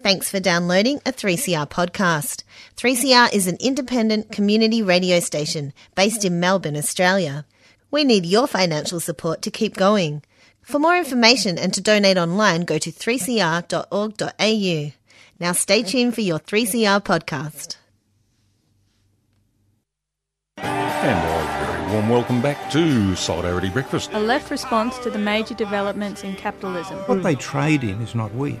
Thanks for downloading a 3CR podcast. 3CR is an independent community radio station based in Melbourne, Australia. We need your financial support to keep going. For more information and to donate online, go to 3cr.org.au. Now stay tuned for your 3CR podcast. And a very warm welcome back to Solidarity Breakfast. A left response to the major developments in capitalism. What they trade in is not wheat.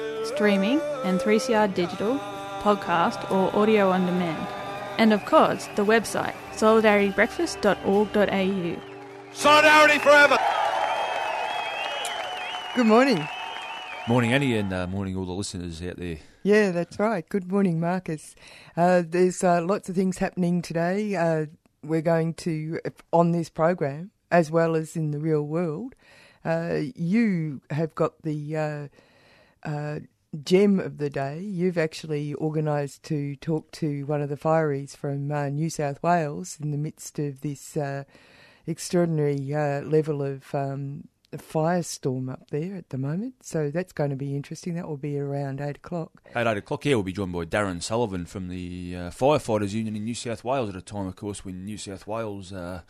streaming and 3CR digital, podcast or audio on demand. And of course, the website solidaritybreakfast.org.au. Solidarity forever. Good morning. Morning, Annie, and uh, morning, all the listeners out there. Yeah, that's right. Good morning, Marcus. Uh, there's uh, lots of things happening today. Uh, we're going to, on this program, as well as in the real world, uh, you have got the uh, uh, gem of the day. You've actually organised to talk to one of the fireys from New South Wales in the midst of this extraordinary level of um, firestorm up there at the moment. So that's going to be interesting. That will be around 8 o'clock. At 8 o'clock, yeah, we'll be joined by Darren Sullivan from the uh, Firefighters Union in New South Wales at a time, of course, when New South Wales uh,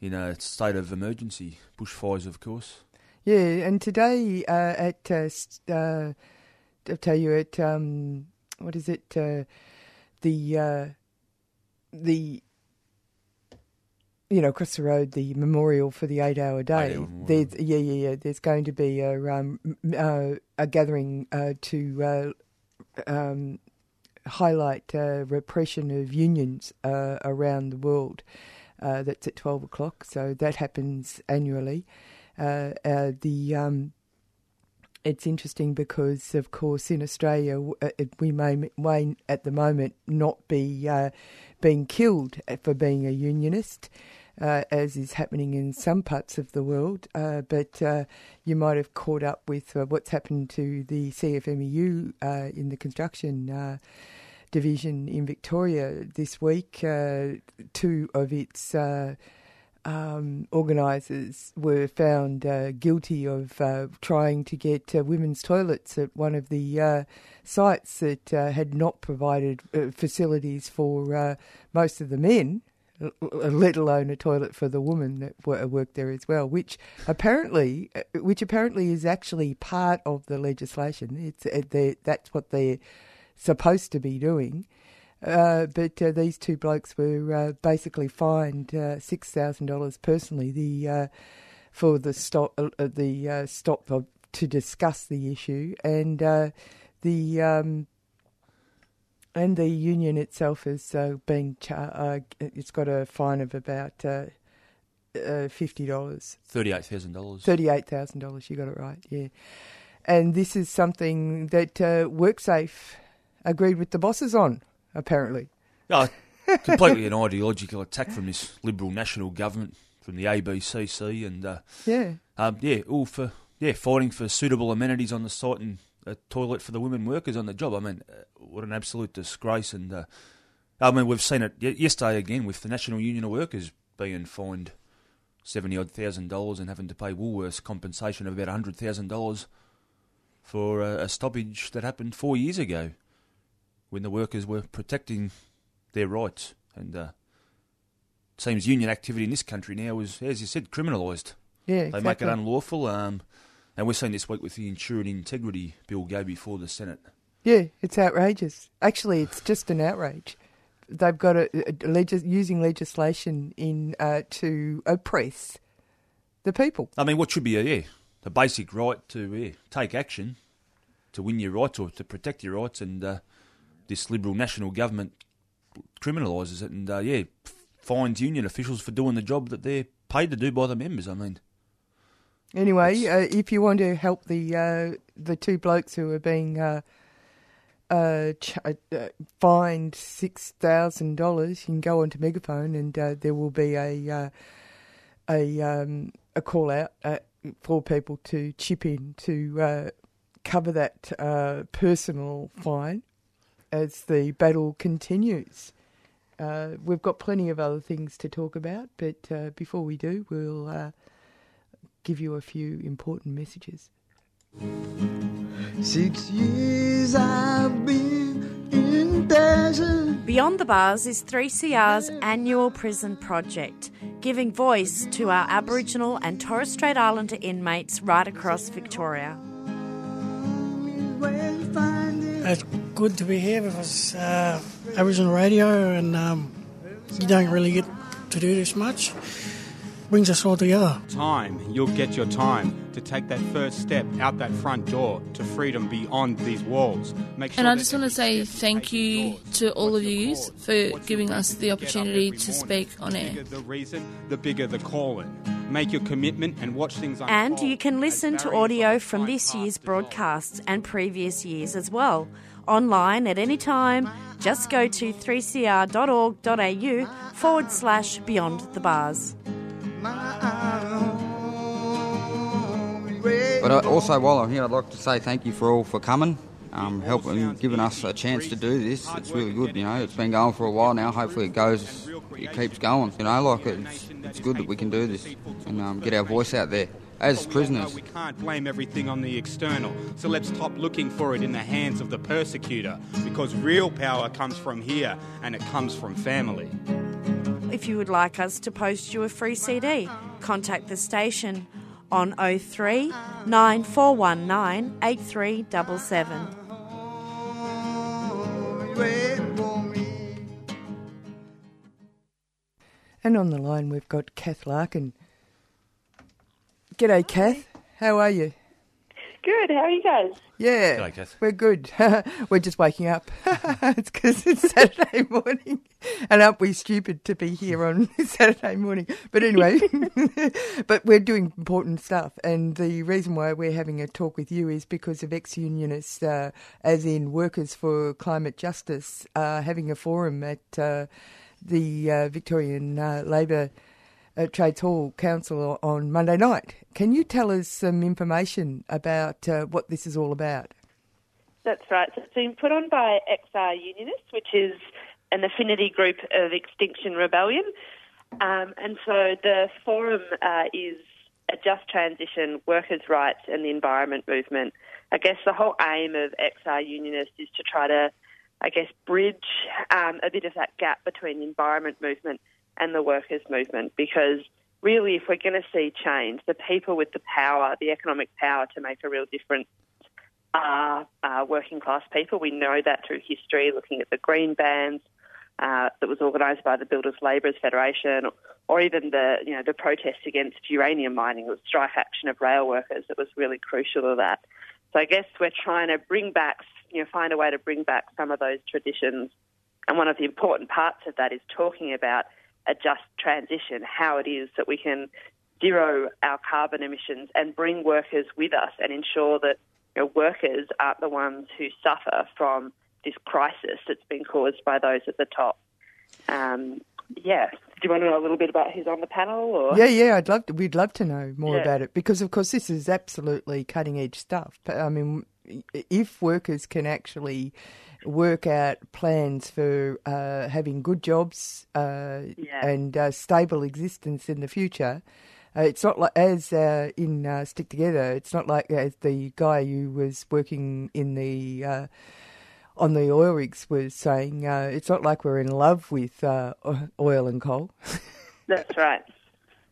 in a state of emergency, bushfires, of course. Yeah, and today uh, at, uh, uh, I'll tell you, at, um, what is it, uh, the, the you know, across the road, the memorial for the eight-hour day. There's, yeah, yeah, yeah. There's going to be a um, uh, a gathering uh, to uh, um, highlight uh, repression of unions uh, around the world. Uh, that's at twelve o'clock. So that happens annually. The um, it's interesting because, of course, in Australia, we may, may at the moment not be being killed for being a unionist. Uh, as is happening in some parts of the world. Uh, but uh, you might have caught up with uh, what's happened to the CFMEU uh, in the construction uh, division in Victoria this week. two of its um, organisers were found uh, guilty of uh, trying to get uh, women's toilets at one of the sites that had not provided facilities for most of the men let alone a toilet for the woman that worked there as well, which apparently, uh, which apparently is actually part of the legislation. It's uh, that's what they're supposed to be doing. Uh, but uh, these two blokes were uh, basically fined uh, six thousand dollars personally the for the stop the stop to discuss the issue and the um, and the union itself is uh, being char- uh, it's got a fine of about uh, uh fifty dollars. Thirty-eight thousand dollars. Thirty-eight thousand dollars. You got it right. Yeah, and this is something that uh, WorkSafe agreed with the bosses on. Apparently. Oh, completely an ideological attack from this Liberal national government, from the ABCC, and uh, yeah, um, yeah, all for yeah fighting for suitable amenities on the site and a toilet for the women workers on the job. I mean, uh, what an absolute disgrace! And uh, I mean, we've seen it yesterday again with the National Union of Workers being fined seventy odd thousand dollars and having to pay Woolworths compensation of about hundred thousand dollars for a, a stoppage that happened four years ago when the workers were protecting their rights. And uh, it seems union activity in this country now is, as you said, criminalised. Yeah, exactly. they make it unlawful. Um, and we're seeing this week with the Ensuring Integrity Bill go before the Senate. Yeah, it's outrageous. Actually, it's just an outrage. They've got a, a legis- using legislation in uh, to oppress the people. I mean, what should be a yeah, the basic right to yeah, take action to win your rights or to protect your rights, and uh, this Liberal national government criminalises it, and uh, yeah, fines union officials for doing the job that they're paid to do by the members. I mean, Anyway, uh, if you want to help the uh, the two blokes who are being uh, uh, ch- uh, fined six thousand dollars, you can go onto Megaphone and uh, there will be a uh, a um, a call out uh, for people to chip in to uh, cover that uh, personal fine as the battle continues. Uh, we've got plenty of other things to talk about, but uh, before we do, we'll uh, give you a few important messages. Six years I've been in desert. Beyond the Bars is 3CR's annual prison project, giving voice to our Aboriginal and Torres Strait Islander inmates right across Victoria. It's good to be here because uh, Aboriginal radio and um, you don't really get to do this much. Brings us all together. Time, you'll get your time to take that first step out that front door to freedom beyond these walls. Make sure And I just want to say thank you to all of you for giving us the opportunity to speak on air. the bigger the reason, the bigger the calling. Make your commitment and watch things unfold. And you can listen to audio from this year's broadcasts and previous years as well. Online at any time, just go to 3cr.org.au forward slash beyond the bars. But uh, also, while I'm here, I'd like to say thank you for all for coming, um, helping, giving us a chance to do this. It's really good, you know. It's been going for a while now. Hopefully, it goes, it keeps going. You know, like it's, it's good that we can do this and um, get our voice out there as prisoners. We can't blame everything on the external, so let's stop looking for it in the hands of the persecutor because real power comes from here and it comes from family. If you would like us to post you a free CD, contact the station on 03 9419 8377. And on the line, we've got Kath Larkin. G'day, Kath. How are you? Good. How are you guys? Yeah, we're good. we're just waking up. it's because it's Saturday morning, and aren't we stupid to be here on Saturday morning? But anyway, but we're doing important stuff, and the reason why we're having a talk with you is because of XR Unionists, uh, as in workers for climate justice, uh, having a forum at uh, the uh, Victorian uh, Labor uh, Trades Hall Council on Monday night. Can you tell us some information about uh, what this is all about? That's right. So it's been put on by XR Unionists, which is an affinity group of Extinction Rebellion. Um, and so the forum uh, is a just transition, workers' rights, and the environment movement. I guess the whole aim of XR Unionists is to try to, I guess, bridge um, a bit of that gap between the environment movement and the workers' movement because really, if we're going to see change, the people with the power, the economic power to make a real difference are working class people. We know that through history, looking at the green bans uh, that was organised by the Builders Labourers Federation, or, or even the you know the protests against uranium mining, the strike action of rail workers that was really crucial to that. So I guess we're trying to bring back, you know, find a way to bring back some of those traditions. And one of the important parts of that is talking about a just transition, how it is that we can zero our carbon emissions and bring workers with us and ensure that you know, workers aren't the ones who suffer from this crisis that's been caused by those at the top. Um, yeah. Do you want to know a little bit about who's on the panel? Or? Yeah, yeah, I'd love to, we'd love to know more Yeah. about it because, of course, this is absolutely cutting edge stuff. But, I mean, if workers can actually work out plans for uh, having good jobs uh, Yeah. and uh, stable existence in the future. Uh, it's not like as uh, in uh, Stick Together. It's not like as the guy who was working in the uh, on the oil rigs was saying. Uh, it's not like we're in love with uh, oil and coal. That's right.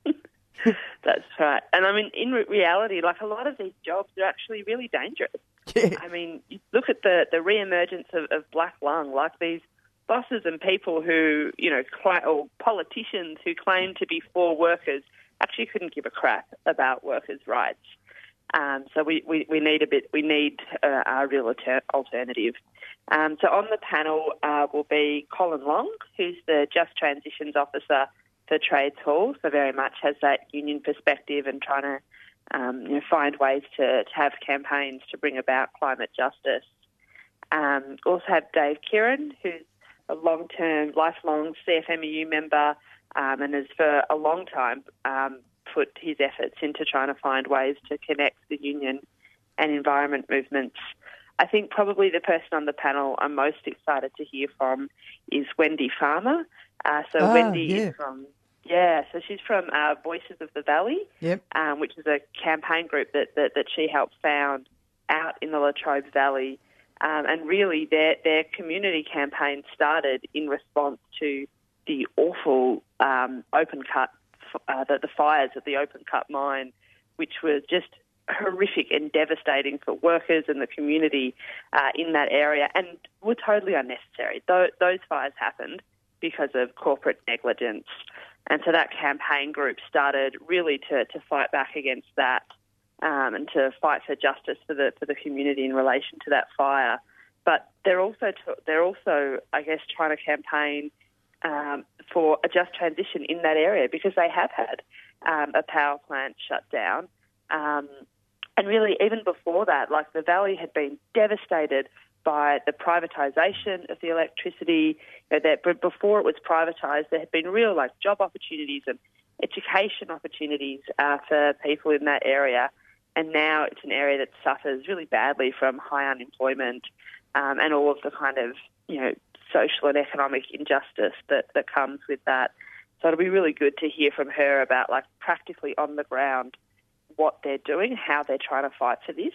That's right. And I mean, in reality, like a lot of these jobs are actually really dangerous. I mean, look at the, the re-emergence of, of black lung, like these bosses and people who, you know, or politicians who claim to be for workers actually couldn't give a crap about workers' rights. Um, so we, we, we need a bit, we need uh, a real alter- alternative. Um, so on the panel uh, will be Colin Long, who's the Just Transitions Officer for Trades Hall, so very much has that union perspective and trying to um, you know, find ways to, to have campaigns to bring about climate justice. Um, also have Dave Kieran, who's a long-term, lifelong CFMEU member um, and has for a long time um, put his efforts into trying to find ways to connect the union and environment movements. I think probably the person on the panel I'm most excited to hear from is Wendy Farmer. Uh, so Ah, Wendy yeah. is from yeah, so she's from uh, Voices of the Valley, Yep. um, which is a campaign group that, that, that she helped found out in the Latrobe Valley. Um, and really, their, their community campaign started in response to the awful um, open cut, uh, the, the fires at the open cut mine, which were just horrific and devastating for workers and the community uh, in that area and were totally unnecessary. Tho- those fires happened because of corporate negligence. And so that campaign group started really to, to fight back against that um, and to fight for justice for the for the community in relation to that fire. But they're also t- they're also I guess trying to campaign um, for a just transition in that area because they have had um, a power plant shut down. Um, and really, even before that, like the valley had been devastated by the privatisation of the electricity. You know, that before it was privatised, there had been real like job opportunities and education opportunities uh, for people in that area. And now it's an area that suffers really badly from high unemployment um, and all of the kind of you know social and economic injustice that, that comes with that. So it'll be really good to hear from her about like practically on the ground what they're doing, how they're trying to fight for this.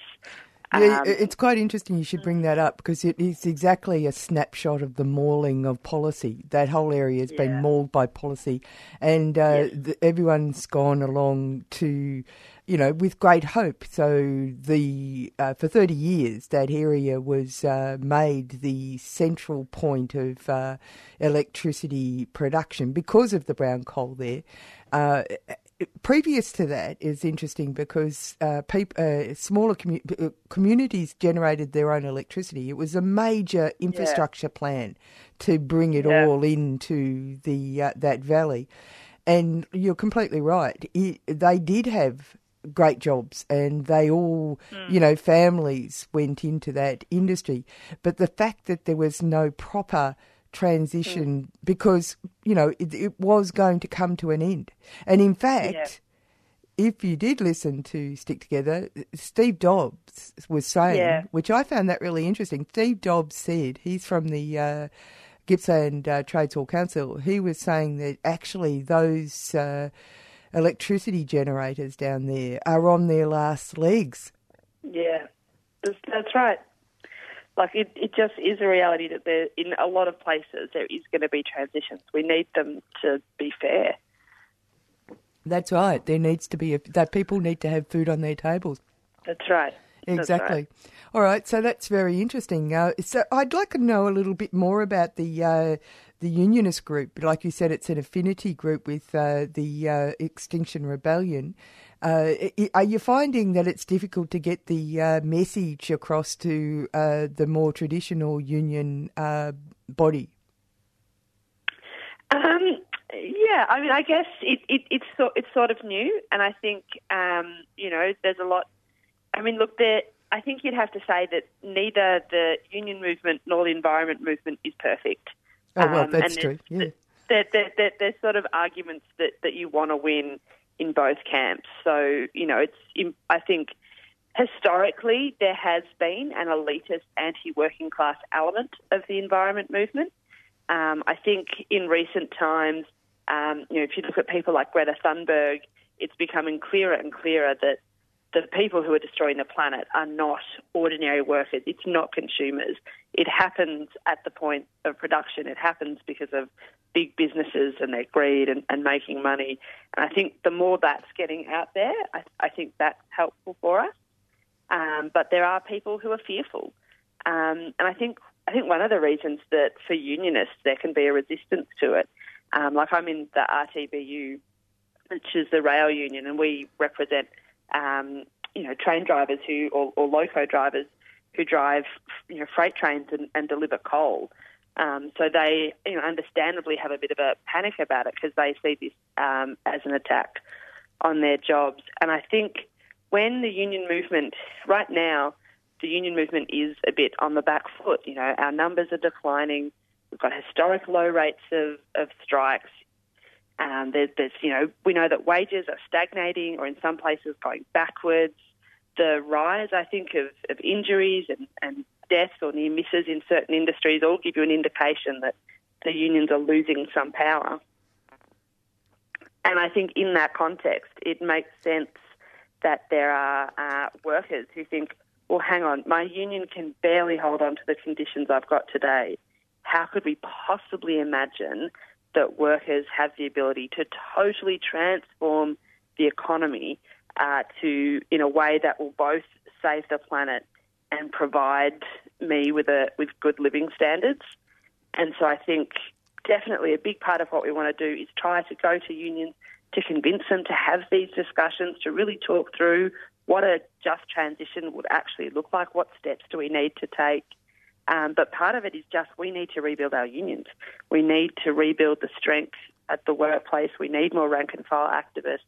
Yeah, Um, it's quite interesting you should bring that up because it is exactly a snapshot of the mauling of policy. That whole area has been mauled by policy, and uh, th- everyone's gone along to, you know, with great hope. So the uh, for thirty years that area was uh, made the central point of uh, electricity production because of the brown coal there. Previous to that is interesting because uh, peop- uh, smaller commu- uh, communities generated their own electricity. It was a major infrastructure plan to bring it Yeah. all into the uh, that valley. And you're completely right. It, they did have great jobs and they all, you know, families went into that industry. But the fact that there was no proper transition because, you know, it, it was going to come to an end. And in fact, if you did listen to Stick Together, Steve Dobbs was saying, Yeah. which I found that really interesting. Steve Dobbs said, he's from the uh, Gippsland uh, Trades Hall Council, he was saying that actually those uh, electricity generators down there are on their last legs. Yeah, that's, that's right. Like it, it just is a reality that there, in a lot of places, there is going to be transitions. We need them to be fair. That's right. There needs to be a, that people need to have food on their tables. That's right. That's Exactly. right. All right, so that's very interesting. Uh, so I'd like to know a little bit more about the uh, the unionist group. Like you said, it's an affinity group with uh, the uh, Extinction Rebellion. Uh, are you finding that it's difficult to get the uh, message across to uh, the more traditional union uh, body? Um, yeah, I mean, I guess it, it, it's so, it's sort of new, and I think um, you know there's a lot. I mean, look, there. I think you'd have to say that neither the union movement nor the environment movement is perfect. Oh well, Um, that's true. Yeah. there, there, there, there's sort of arguments that, that you want to win in both camps. So, you know, it's, I think historically there has been an elitist anti working class element of the environment movement. Um, I think in recent times, um, you know, if you look at people like Greta Thunberg, it's becoming clearer and clearer that the people who are destroying the planet are not ordinary workers. It's not consumers. It happens at the point of production. It happens because of big businesses and their greed and, and making money. And I think the more that's getting out there, I, I think that's helpful for us. Um, but there are people who are fearful. Um, and I think I think one of the reasons that for unionists there can be a resistance to it, um, like I'm in the RTBU, which is the rail union, and we represent um, you know train drivers who or, or loco drivers who drive you know freight trains and, and deliver coal. Um, so they you know understandably have a bit of a panic about it because they see this um, as an attack on their jobs. And I think when the union movement right now the union movement is a bit on the back foot. You know, our numbers are declining. We've got historic low rates of, of strikes. Um, there's, you know, we know that wages are stagnating or in some places going backwards. The rise, I think, of, of injuries and, and deaths or near misses in certain industries all give you an indication that the unions are losing some power. And I think in that context, it makes sense that there are uh, workers who think, well, hang on, my union can barely hold on to the conditions I've got today. How could we possibly imagine that workers have the ability to totally transform the economy uh, to in a way that will both save the planet and provide me with a with good living standards? And so I think definitely a big part of what we want to do is try to go to unions to convince them to have these discussions, to really talk through what a just transition would actually look like, what steps do we need to take. Um, but part of it is just we need to rebuild our unions. We need to rebuild the strength at the workplace. We need more rank and file activists.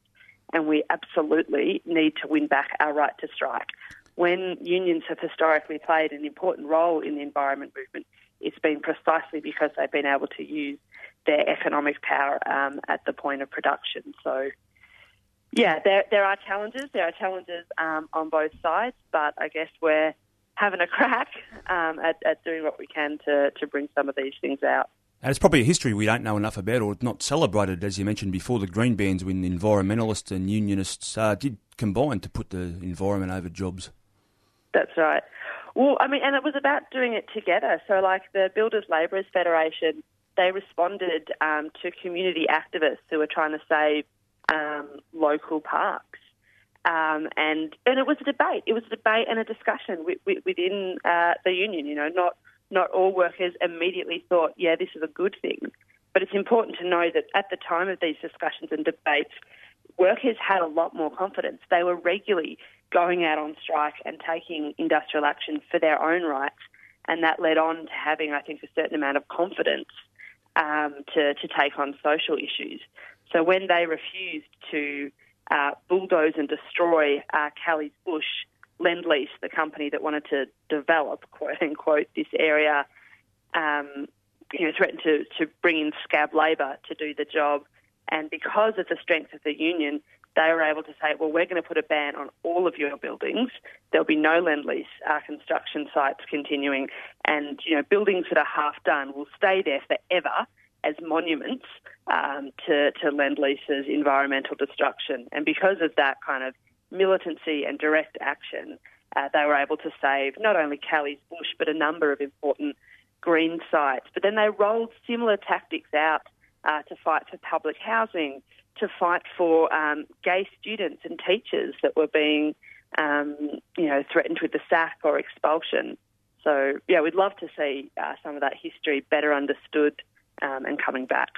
And we absolutely need to win back our right to strike. When unions have historically played an important role in the environment movement, it's been precisely because they've been able to use their economic power um, at the point of production. So, yeah, there there are challenges. There are challenges um, on both sides, but I guess we're having a crack um, at, at doing what we can to, to bring some of these things out. And it's probably a history we don't know enough about or not celebrated, as you mentioned before. The Green Bans, when environmentalists and unionists uh, did combine to put the environment over jobs. That's right. Well, I mean, and it was about doing it together. So, like the Builders Labourers Federation, they responded um, to community activists who were trying to save um, local parks. Um, and and it was a debate. It was a debate and a discussion within uh, the union. You know, not not all workers immediately thought, yeah, this is a good thing. But it's important to know that at the time of these discussions and debates, workers had a lot more confidence. They were regularly going out on strike and taking industrial action for their own rights, and that led on to having, I think, a certain amount of confidence um, to, to take on social issues. So when they refused to uh, bulldoze and destroy uh, Kelly's Bush, Lendlease, the company that wanted to develop, quote unquote, this area, um, you know, threatened to, to bring in scab labour to do the job. And because of the strength of the union, they were able to say, well, we're going to put a ban on all of your buildings. There'll be no Lendlease uh, construction sites continuing, and you know buildings that are half done will stay there forever as monuments um, to to Lendlease's environmental destruction. And because of that kind of militancy and direct action, uh, they were able to save not only Kelly's Bush but a number of important green sites. But then they rolled similar tactics out uh, to fight for public housing to fight for um, gay students and teachers that were being, um, you know, threatened with the sack or expulsion. So, yeah, we'd love to see uh, some of that history better understood um, and coming back.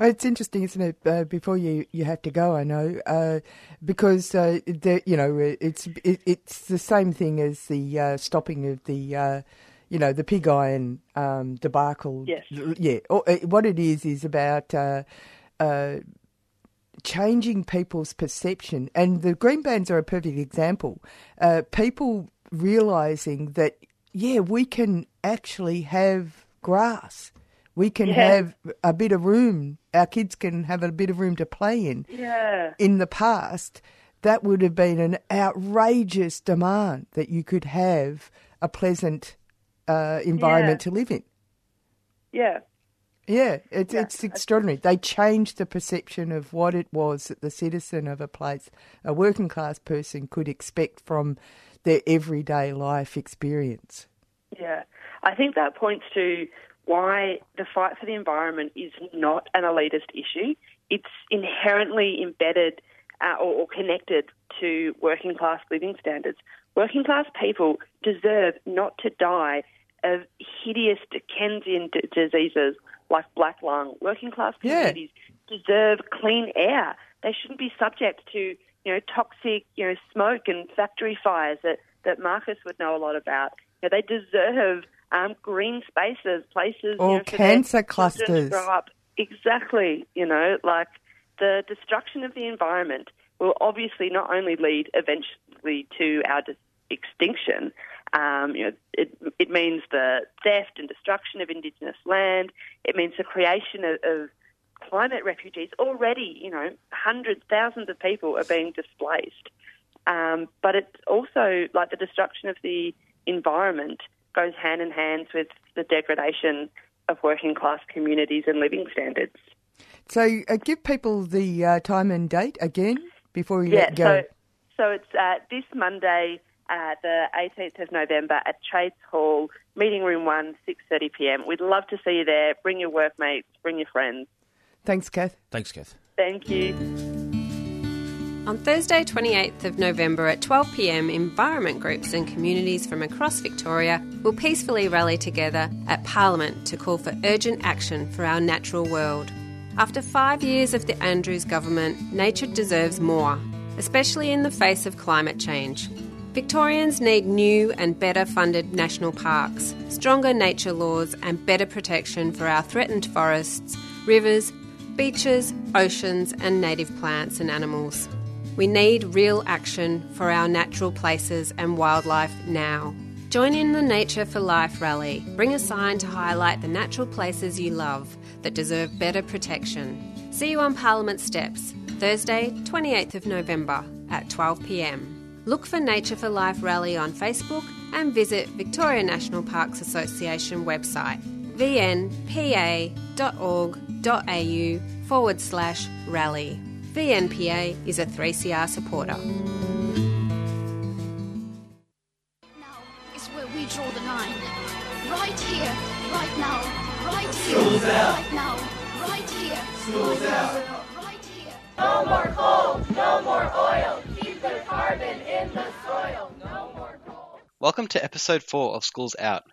Oh, it's interesting, isn't it? Uh, before you, you have to go, I know, uh, because uh, the, you know it's it, it's the same thing as the uh, stopping of the uh, you know the pig iron um, debacle. Yes. Yeah. Uh, what it is is about changing people's perception. And the green bans are a perfect example. Uh, people realizing that, yeah, we can actually have grass. We can Yeah. have a bit of room. Our kids can have a bit of room to play in. Yeah. In the past, that would have been an outrageous demand that you could have a pleasant uh, environment Yeah. to live in. Yeah. Yeah, it's it's extraordinary. They changed the perception of what it was that the citizen of a place, a working class person, could expect from their everyday life experience. Yeah, I think that points to why the fight for the environment is not an elitist issue. It's inherently embedded uh, or, or connected to working class living standards. Working class people deserve not to die of hideous Dickensian d- diseases like black lung. Working class communities deserve clean air. They shouldn't be subject to you know toxic you know smoke and factory fires that that Marcus would know a lot about. You know, they deserve um, green spaces, places Or you know, cancer clusters. grow up. Exactly. You know, like the destruction of the environment will obviously not only lead eventually to our dis- extinction, Um, you know, it, it means the theft and destruction of Indigenous land. It means the creation of, of climate refugees. Already, you know, hundreds, thousands of people are being displaced. Um, but it's also like the destruction of the environment goes hand in hand with the degradation of working class communities and living standards. So uh, give people the uh, time and date again before we yeah, let go. so so it's uh, this Monday, uh, the 18th of November at Trades Hall, meeting room one, 6:30 p.m. We'd love to see you there. Bring your workmates, bring your friends. Thanks, Kath. Thanks, Kath. Thank you. On Thursday, 28th of November at 12pm, environment groups and communities from across Victoria will peacefully rally together at Parliament to call for urgent action for our natural world. After five years of the Andrews government, nature deserves more, especially in the face of climate change. Victorians need new and better funded national parks, stronger nature laws, and better protection for our threatened forests, rivers, beaches, oceans, and native plants and animals. We need real action for our natural places and wildlife now. Join in the Nature for Life rally. Bring a sign to highlight the natural places you love that deserve better protection. See you on Parliament Steps, Thursday, 28th of November at 12pm. Look for Nature for Life rally on Facebook and visit Victoria National Parks Association website vnpa.org.au forward slash rally. VNPA is a 3CR supporter. is where we draw the line. Right here, right now, right here, School's out. right now, right here. School's right out. right here. No more coal, no more oil. Keep the carbon in the soil. No more coal. Welcome to episode 4 of Schools Out.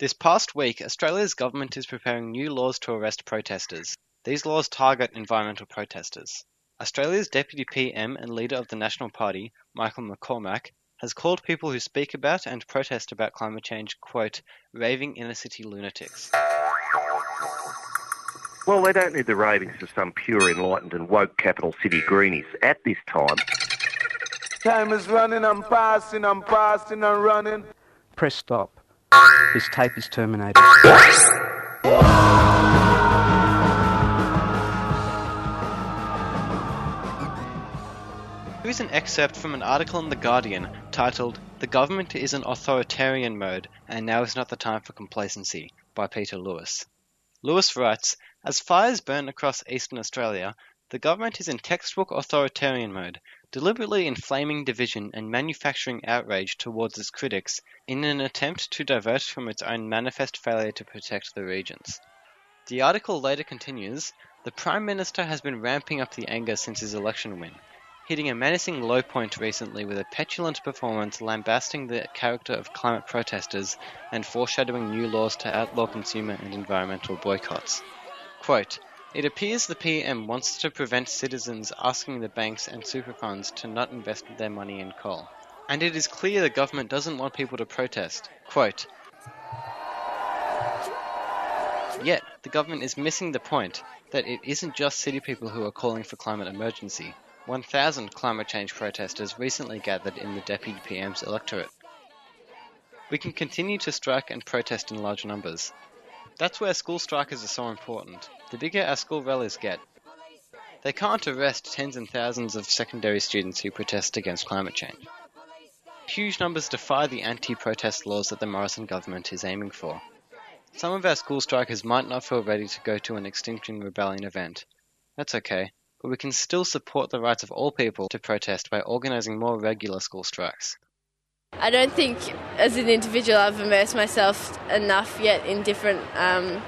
This past week, Australia's government is preparing new laws to arrest protesters. These laws target environmental protesters. Australia's Deputy PM and leader of the National Party, Michael McCormack, has called people who speak about and protest about climate change, quote, raving inner city lunatics. Well, they don't need the ravings of some pure, enlightened and woke capital city greenies at this time. Time is running, I'm passing, I'm passing, I'm running. Press stop. This tape is terminated. Here's an excerpt from an article in The Guardian titled The Government is in Authoritarian Mode and Now is Not the Time for Complacency by Peter Lewis. Lewis writes As fires burn across eastern Australia, the government is in textbook authoritarian mode, deliberately inflaming division and manufacturing outrage towards its critics in an attempt to divert from its own manifest failure to protect the regions. The article later continues The Prime Minister has been ramping up the anger since his election win, hitting a menacing low point recently with a petulant performance lambasting the character of climate protesters and foreshadowing new laws to outlaw consumer and environmental boycotts. Quote, it appears the PM wants to prevent citizens asking the banks and super funds to not invest their money in coal. And it is clear the government doesn't want people to protest. Quote, Yet, the government is missing the point that it isn't just city people who are calling for climate emergency. 1,000 climate change protesters recently gathered in the Deputy PM's electorate. We can continue to strike and protest in large numbers. That's where school strikers are so important. The bigger our school rallies get, they can't arrest tens and thousands of secondary students who protest against climate change. Huge numbers defy the anti protest laws that the Morrison government is aiming for. Some of our school strikers might not feel ready to go to an Extinction Rebellion event. That's okay, but we can still support the rights of all people to protest by organising more regular school strikes. I don't think, as an individual, I've immersed myself enough yet in different um,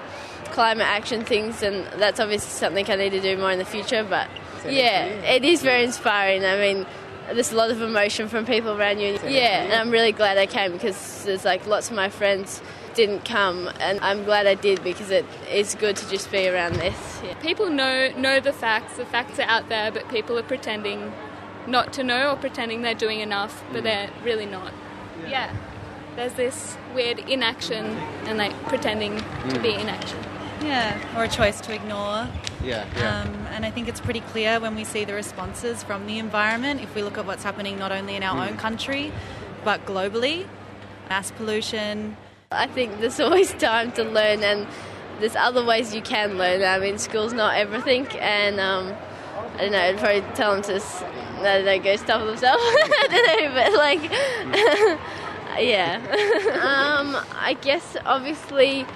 climate action things, and that's obviously something I need to do more in the future. But yeah, it is very inspiring. I mean, there's a lot of emotion from people around you. Yeah, and I'm really glad I came because there's like lots of my friends didn't come, and I'm glad I did because it is good to just be around this. Yeah. People know know the facts. The facts are out there, but people are pretending not to know or pretending they're doing enough, but they're really not. Yeah. There's this weird inaction and like pretending to be inaction. Yeah, or a choice to ignore. Yeah, Um, and I think it's pretty clear when we see the responses from the environment, if we look at what's happening not only in our Mm. own country, but globally, mass pollution. I think there's always time to learn, and there's other ways you can learn. I mean, school's not everything, and um, I don't know, I'd probably tell them to s- I don't go stuff themselves. I don't know, but like, yeah. um, I guess obviously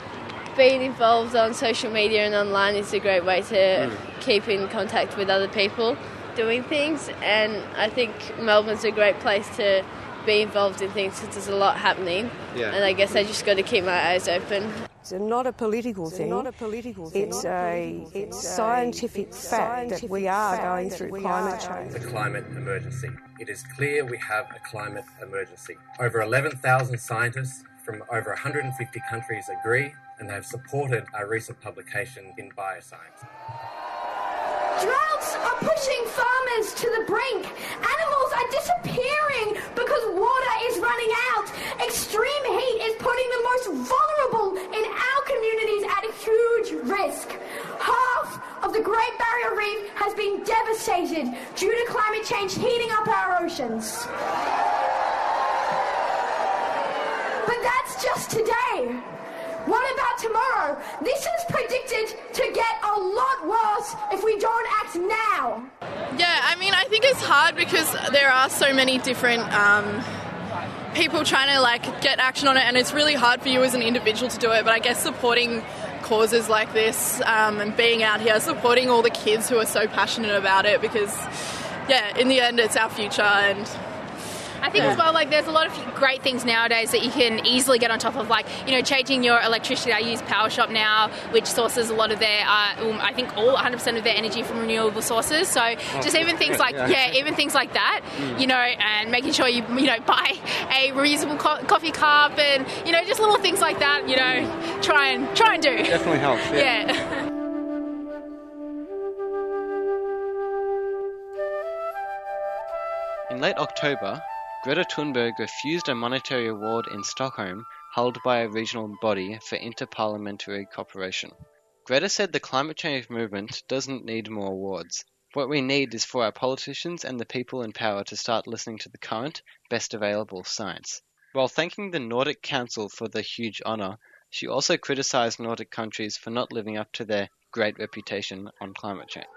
being involved on social media and online is a great way to keep in contact with other people doing things, and I think Melbourne's a great place to be involved in things because there's a lot happening. Yeah. And I guess I just got to keep my eyes open. It's not a political thing. Not a political thing. It's a it's scientific fact that we are going through climate change. the climate emergency. It is clear we have a climate emergency. Over 11,000 scientists from over 150 countries agree and they have supported our recent publication in Bioscience. Droughts are pushing farmers to the brink. Animals are disappearing because water is running out. Extreme heat is putting the most vulnerable in our communities at a huge risk. Half of the Great Barrier Reef has been devastated due to climate change heating up our oceans. But that's just today. What about tomorrow? This is predicted to get a lot worse if we don't act now. Yeah, I mean, I think it's hard because there are so many different um, people trying to like get action on it, and it's really hard for you as an individual to do it. But I guess supporting causes like this um, and being out here, supporting all the kids who are so passionate about it, because yeah, in the end, it's our future, and I think as well, like there's a lot of great things nowadays that you can easily get on top of, like you know, changing your electricity. I use PowerShop now, which sources a lot of their, uh, um, I think, all 100% of their energy from renewable sources. So just even things like, yeah. yeah, even things like that, Mm. you know, and making sure you, you know, buy a reusable co- coffee cup, and you know, just little things like that. You know, try and try and do. Definitely helps, yeah. yeah. In late October, Greta Thunberg refused a monetary award in Stockholm held by a regional body for interparliamentary cooperation. Greta said the climate change movement doesn't need more awards. What we need is for our politicians and the people in power to start listening to the current, best available science. While thanking the Nordic Council for the huge honour, she also criticised Nordic countries for not living up to their great reputation on climate change.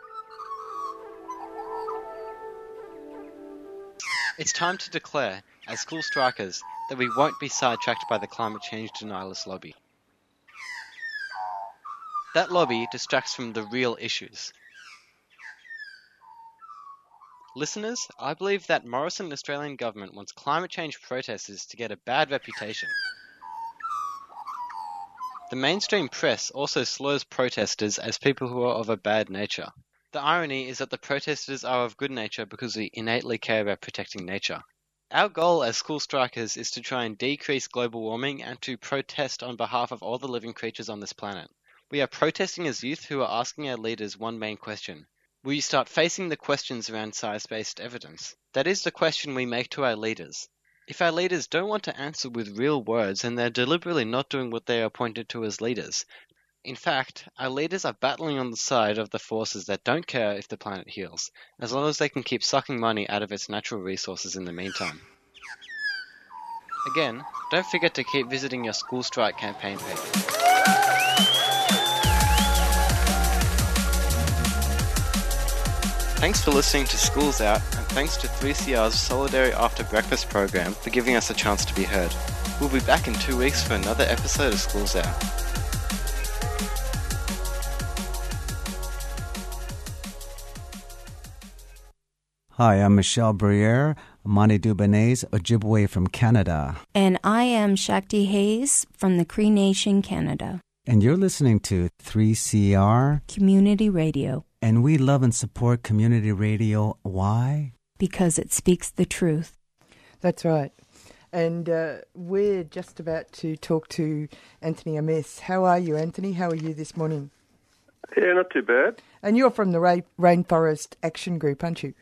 It's time to declare, as school strikers, that we won't be sidetracked by the climate change denialist lobby. That lobby distracts from the real issues. Listeners, I believe that Morrison Australian government wants climate change protesters to get a bad reputation. The mainstream press also slurs protesters as people who are of a bad nature. The irony is that the protesters are of good nature because we innately care about protecting nature. Our goal as school strikers is to try and decrease global warming and to protest on behalf of all the living creatures on this planet. We are protesting as youth who are asking our leaders one main question. Will you start facing the questions around science based evidence? That is the question we make to our leaders. If our leaders don't want to answer with real words, then they're deliberately not doing what they are appointed to as leaders. In fact, our leaders are battling on the side of the forces that don't care if the planet heals, as long as they can keep sucking money out of its natural resources in the meantime. Again, don't forget to keep visiting your school strike campaign page. Thanks for listening to Schools Out, and thanks to 3CR's Solidary After Breakfast program for giving us a chance to be heard. We'll be back in two weeks for another episode of Schools Out. Hi, I'm Michelle Briere, Monty Dubonnaise, Ojibwe from Canada. And I am Shakti Hayes from the Cree Nation, Canada. And you're listening to 3CR. Community Radio. And we love and support community radio. Why? Because it speaks the truth. That's right. And uh, we're just about to talk to Anthony Amis. How are you, Anthony? How are you this morning? Yeah, not too bad. And you're from the Ra- Rainforest Action Group, aren't you?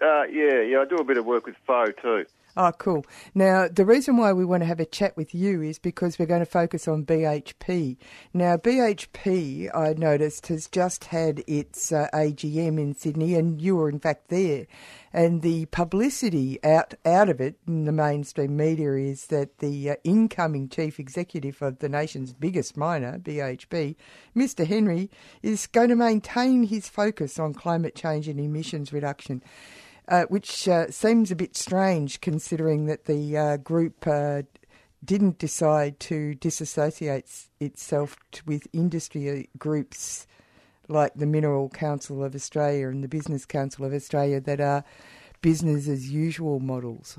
Uh, yeah, yeah, I do a bit of work with FoE too. Oh, cool. Now, the reason why we want to have a chat with you is because we're going to focus on BHP. Now, BHP, I noticed, has just had its uh, AGM in Sydney, and you were in fact there. And the publicity out out of it in the mainstream media is that the uh, incoming chief executive of the nation's biggest miner, BHP, Mr. Henry, is going to maintain his focus on climate change and emissions reduction uh, which uh, seems a bit strange considering that the uh, group uh, didn't decide to disassociate itself with industry groups like the Mineral Council of Australia and the Business Council of Australia that are business as usual models.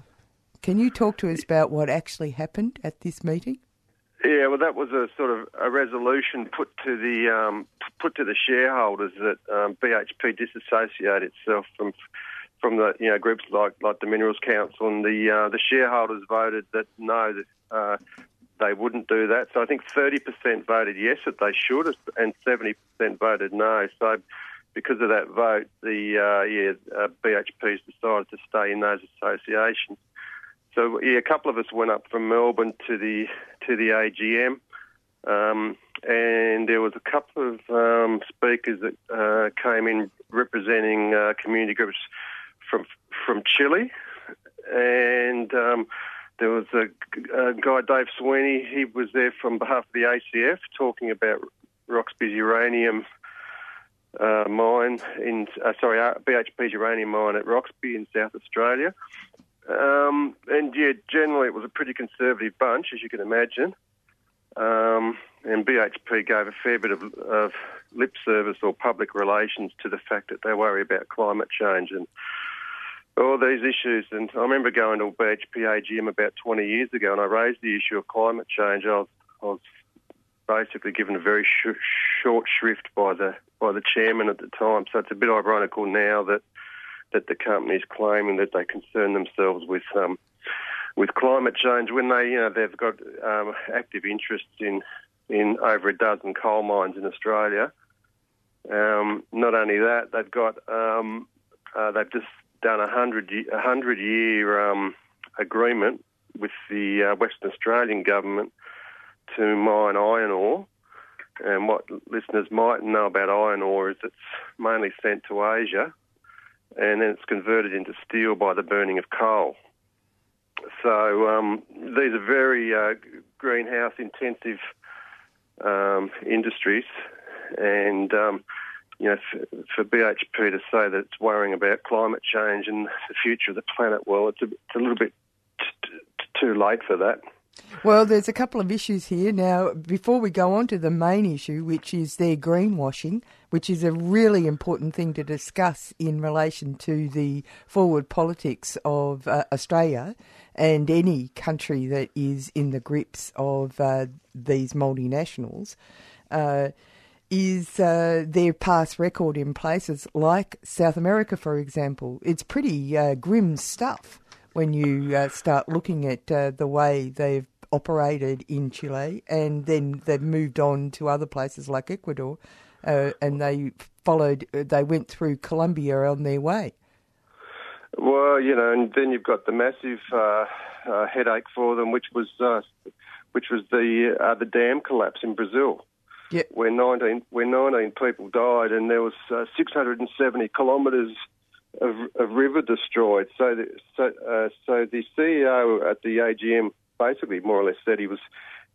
Can you talk to us about what actually happened at this meeting? Yeah, well, that was a sort of a resolution put to the um, put to the shareholders that um, BHP disassociate itself from from the you know groups like like the Minerals Council and the uh, the shareholders voted that no, uh, they wouldn't do that. So I think 30% voted yes that they should, and 70% voted no. So because of that vote, the uh, yeah uh, BHP's decided to stay in those associations. So yeah, a couple of us went up from Melbourne to the to the AGM. Um, and there was a couple of um, speakers that uh, came in representing uh, community groups from Chile, and um, there was a, a, guy, Dave Sweeney. He was there from behalf of the ACF, talking about Roxby's uranium uh, mine in uh, sorry uh, BHP's uranium mine at Roxby in South Australia. Um, and yeah, generally it was a pretty conservative bunch, as you can imagine. Um, and BHP gave a fair bit of, of, lip service or public relations to the fact that they worry about climate change and all these issues. And I remember going to a BHP AGM about 20 years ago, and I raised the issue of climate change. I was, I was basically given a very sh- short shrift by the by the chairman at the time. So it's a bit ironical now that that the company's claiming that they concern themselves with um, with climate change when they you know they've got um, active interests in in over a dozen coal mines in Australia. Um, not only that, they've got um, uh, they've just done a hundred a hundred year um, agreement with the uh, Western Australian government to mine iron ore. And what listeners might know about iron ore is it's mainly sent to Asia, and then it's converted into steel by the burning of coal. So um, these are very uh, greenhouse intensive um, industries, and um, you know, for, for, BHP to say that it's worrying about climate change and the future of the planet, well, it's a, it's a little bit t- t- too late for that. Well, there's a couple of issues here. Now, before we go on to the main issue, which is their greenwashing, which is a really important thing to discuss in relation to the forward politics of uh, Australia and any country that is in the grips of uh, these multinationals. Uh, is uh, their past record in places like South America, for example. It's pretty uh, grim stuff when you uh, start looking at uh, the way they've operated in Chile and then they've moved on to other places like Ecuador uh, and they followed, uh, they went through Colombia on their way. Well, you know, and then you've got the massive headache for them, which was which was the the dam collapse in Brazil yep. where 19 where 19 people died, and there was uh, 670 kilometres of, of, river destroyed. So, the, so, uh, so the CEO at the AGM basically more or less said he was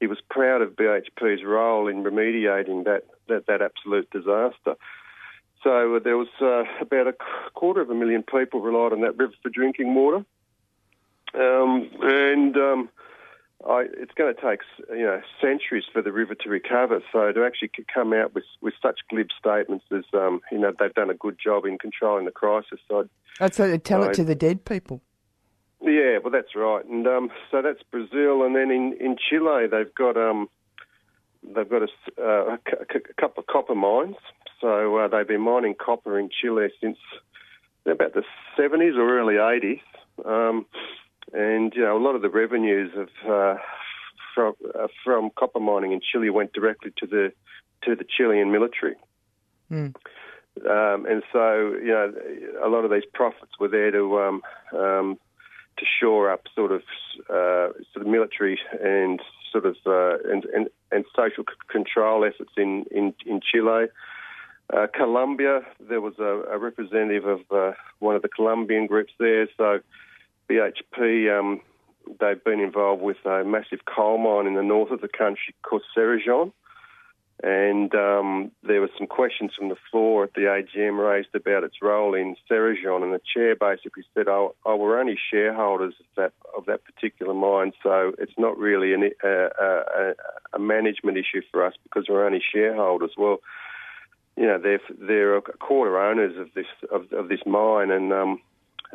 he was proud of BHP's role in remediating that that, that absolute disaster. So uh, there was uh, about a quarter of a million people relied on that river for drinking water, um, and um, I, it's going to take you know centuries for the river to recover. So to actually come out with with such glib statements as um, you know they've done a good job in controlling the crisis. So I'd say tell it to the dead people. Yeah, well that's right, and um, so that's Brazil, and then in, in Chile they've got um, they've got a, uh, a, couple of copper mines. So uh, they've been mining copper in Chile since about the 70s or early 80s. Um, and you know, a lot of the revenues of uh, from uh, from copper mining in Chile went directly to the to the Chilean military. Mm. Um, and so, you know, a lot of these profits were there to um, um, to shore up sort of uh, sort of military and sort of uh, and, and, and social c- control efforts in in, in Chile. Uh, Colombia, there was a, a representative of uh, one of the Colombian groups there. So BHP, um, they've been involved with a massive coal mine in the north of the country called Cerrejón. And um, there were some questions from the floor at the AGM raised about its role in Cerrejón, and the chair basically said, "Oh, oh we're only shareholders of that of that particular mine, so it's not really an, uh, a, a management issue for us because we're only shareholders." Well, you know, they're they're a quarter owners of this of, of this mine, and um,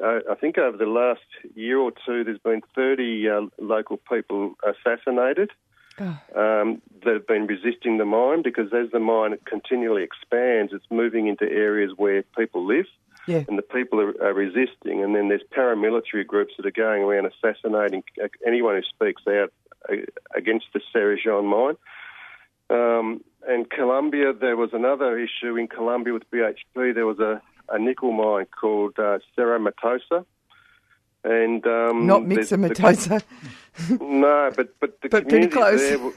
I, I think over the last year or two, there's been 30 uh, local people assassinated um, that have been resisting the mine because as the mine continually expands, it's moving into areas where people live. Yeah. And the people are, are resisting, and then there's paramilitary groups that are going around assassinating anyone who speaks out uh, against the Cerrejón mine. Um, and Colombia, there was another issue in Colombia with BHP. There was a, a nickel mine called uh, Cerro Matosa. And um, Not Mixamatosa. the- no, but but the But close. there, were,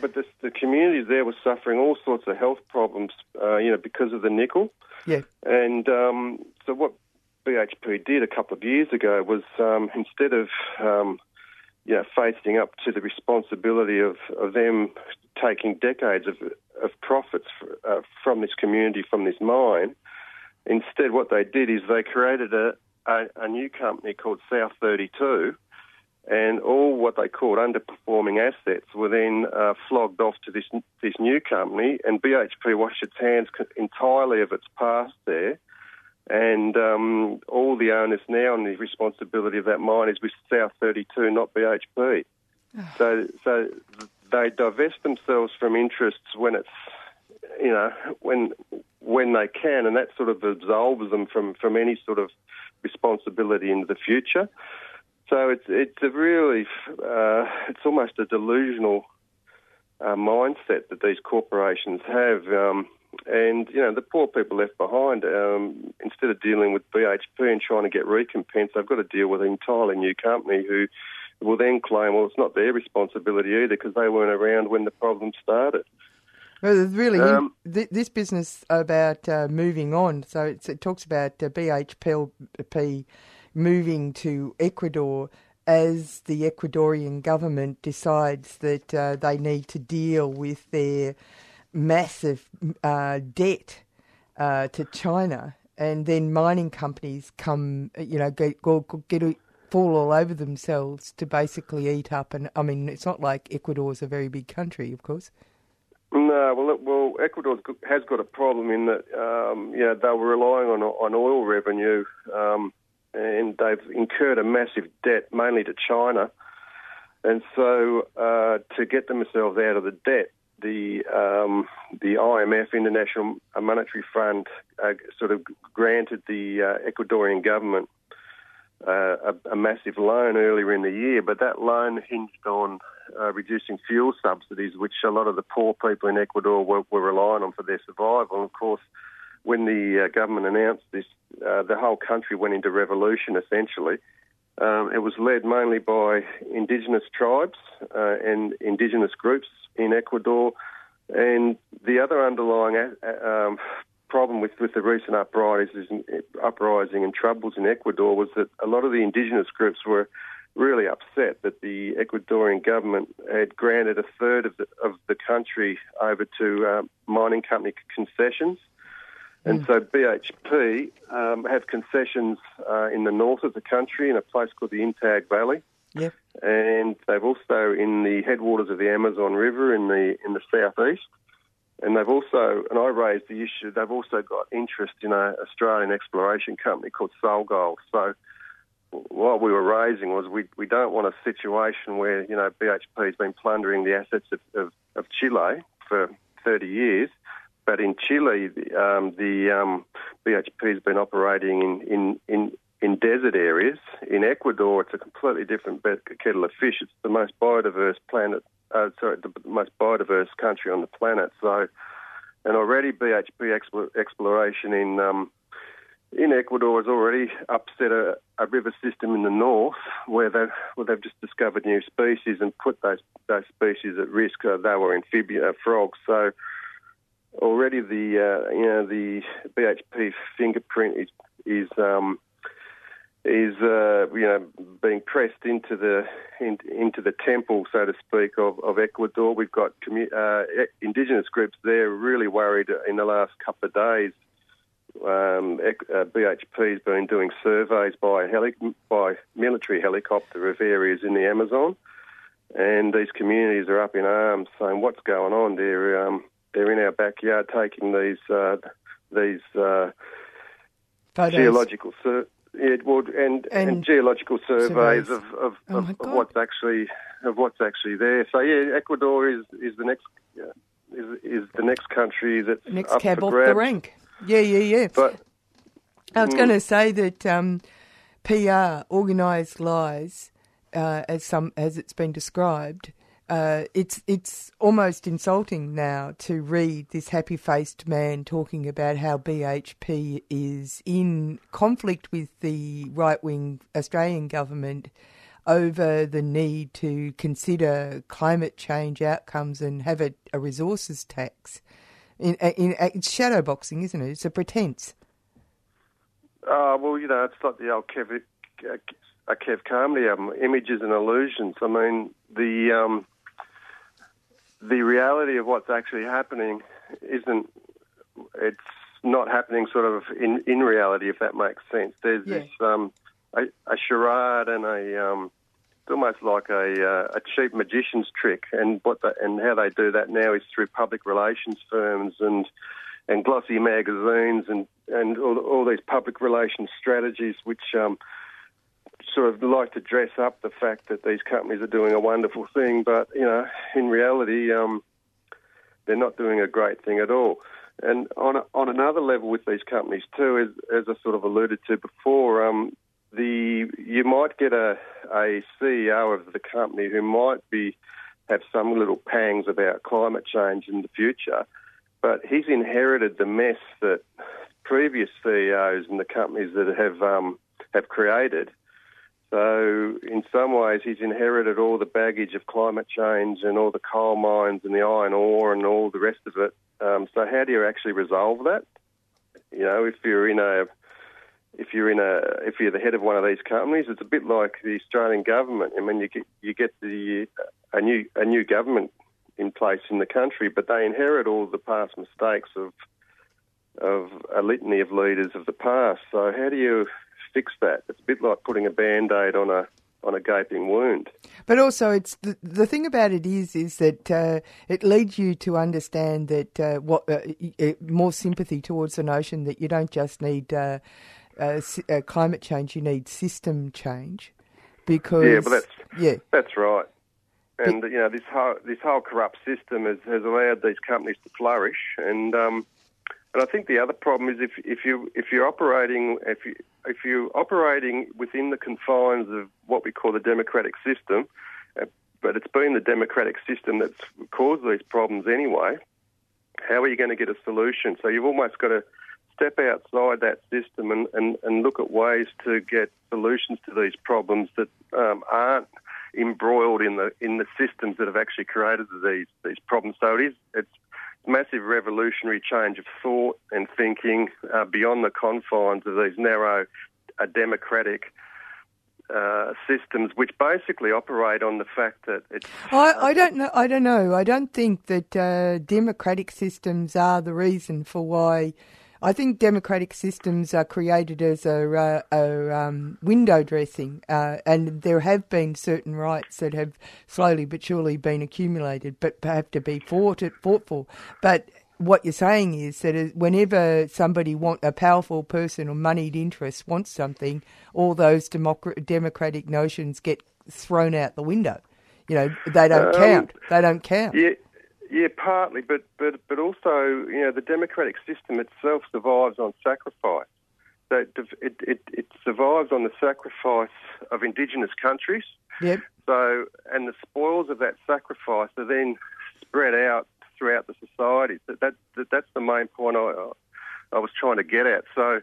but the, the communities there were suffering all sorts of health problems, uh, you know, because of the nickel. Yeah. And um, so what BHP did a couple of years ago was um, instead of um, you know, facing up to the responsibility of, of them taking decades of, of profits f- uh, from this community, from this mine, instead what they did is they created a, a, a new company called South 32, and all what they called underperforming assets were then uh, flogged off to this this new company, and BHP washed its hands entirely of its past there, and um, all the onus now and the responsibility of that mine is with South 32, not BHP. so, so they divest themselves from interests when it's, you know, when when they can, and that sort of absolves them from from any sort of responsibility into the future. So it's it's a really uh, it's almost a delusional uh, mindset that these corporations have, um, and you know the poor people left behind. Um, instead of dealing with BHP and trying to get recompense, they've got to deal with an entirely new company who will then claim, well, it's not their responsibility either because they weren't around when the problem started. Well, there's really Um, th- this business about uh, moving on. So it's, it talks about uh, BHP moving to Ecuador as the Ecuadorian government decides that uh, they need to deal with their massive uh, debt uh, to China, and then mining companies come, you know, get, get a, fall all over themselves to basically eat up. And I mean, it's not like Ecuador's a very big country, of course. No, well, well, Ecuador has got a problem in that, um, you know, they were relying on on oil revenue, um, and they've incurred a massive debt, mainly to China, and so uh, to get themselves out of the debt, the um, the IMF, International Monetary Fund, uh, sort of granted the uh, Ecuadorian government uh, a, a massive loan earlier in the year, but that loan hinged on uh, reducing fuel subsidies, which a lot of the poor people in Ecuador were, were relying on for their survival. And of course, when the uh, government announced this, uh, the whole country went into revolution essentially. Um, it was led mainly by indigenous tribes uh, and indigenous groups in Ecuador. And the other underlying um, problem with, with the recent uprising, uprising and troubles in Ecuador was that a lot of the indigenous groups were really upset that the Ecuadorian government had granted a third of the, of the country over to uh, mining company concessions. And so BHP um, have concessions uh, in the north of the country in a place called the Intag Valley. Yep. And they've also in the headwaters of the Amazon River in the in the southeast. And they've also, and I raised the issue, they've also got interest in an Australian exploration company called SolGold. So what we were raising was we, we don't want a situation where, you know, BHP has been plundering the assets of, of, of Chile for 30 years. But in Chile, the, um, the um, BHP has been operating in, in, in, in desert areas. In Ecuador, it's a completely different kettle of fish. It's the most biodiverse planet, uh, sorry, the most biodiverse country on the planet. So, and already BHP exploration in um, in Ecuador has already upset a, a, river system in the north where they where they've just discovered new species and put those those species at risk. Uh, they were amphibian uh, frogs, so already the uh, you know the BHP fingerprint is is um, is uh, you know being pressed into the in, into the temple, so to speak, of, of Ecuador. We've got commu- uh, indigenous groups there really worried in the last couple of days um, uh, BHP has been doing surveys by heli- by military helicopter of areas in the Amazon, and these communities are up in arms, saying, "What's going on?" They're um, they're in our backyard taking these uh, these uh, geological sur- yeah, well, and, and, and, geological surveys, surveys. of, of, oh of, of, what's actually of what's actually there. So yeah, Ecuador is is the next uh, is is the next country that's next up cab for off grabs. the rank. Yeah, yeah, yeah. But I was mm. going to say that um, PR, organised lies, uh, as some as it's been described, uh, it's it's almost insulting now to read this happy faced man talking about how BHP is in conflict with the right wing Australian government over the need to consider climate change outcomes and have a, a resources tax. In, in, it's shadow boxing, isn't it? It's a pretense. Uh, well, you know, it's like the old Kev, uh, Kev Carmody album, Images and Illusions. I mean, the um, the reality of what's actually happening isn't. It's not happening sort of in, in reality, if that makes sense. There's yeah. this um, a, a charade and a um, it's almost like a, uh, a cheap magician's trick, and what the, and how they do that now is through public relations firms and and glossy magazines and and all, all these public relations strategies, which um, sort of like to dress up the fact that these companies are doing a wonderful thing, but you know, in reality, um, they're not doing a great thing at all. And on a, on another level with these companies too, as, as I sort of alluded to before, um, the you might get a, a CEO of the company who might be have some little pangs about climate change in the future, but he's inherited the mess that previous CEOs and the companies that have um, have created. So in some ways, he's inherited all the baggage of climate change and all the coal mines and the iron ore and all the rest of it. Um, so how do you actually resolve that? You know, if you're in a if you're in a if you're the head of one of these companies, it's a bit like the Australian government. I mean, you get you get the a new a new government in place in the country, but they inherit all the past mistakes of of a litany of leaders of the past. So how do you fix that? It's a bit like putting a band aid on a on a gaping wound. But also, it's the, the thing about it is is that uh, it leads you to understand that uh, what uh, more sympathy towards the notion that you don't just need uh, uh, uh, climate change, you need system change. Because yeah, but that's yeah, that's right. And but, you know this whole this whole corrupt system has, has allowed these companies to flourish. And um, and I think the other problem is if if you if you're operating if you if you're operating within the confines of what we call the democratic system, uh, but it's been the democratic system that's caused these problems anyway. How are you going to get a solution? So you've almost got to step outside that system and, and, and look at ways to get solutions to these problems that um, aren't embroiled in the in the systems that have actually created these these problems. So it is it's massive revolutionary change of thought and thinking uh, beyond the confines of these narrow, uh, democratic. Uh, systems which basically operate on the fact that it's. I, I don't know. I don't know. I don't think that uh, democratic systems are the reason for why I think democratic systems are created as a, a, a um, window dressing, uh, and there have been certain rights that have slowly but surely been accumulated, but have to be fought, fought for. But what you're saying is that whenever somebody want a powerful person or moneyed interest wants something, all those democ- democratic notions get thrown out the window. You know, they don't um, count. They don't count. Yeah, yeah, partly, but but but also, you know, the democratic system itself survives on sacrifice. So it it, it, it survives on the sacrifice of indigenous countries. Yep. So and the spoils of that sacrifice are then spread out throughout the society. That, that, that that's the main point I I was trying to get at. So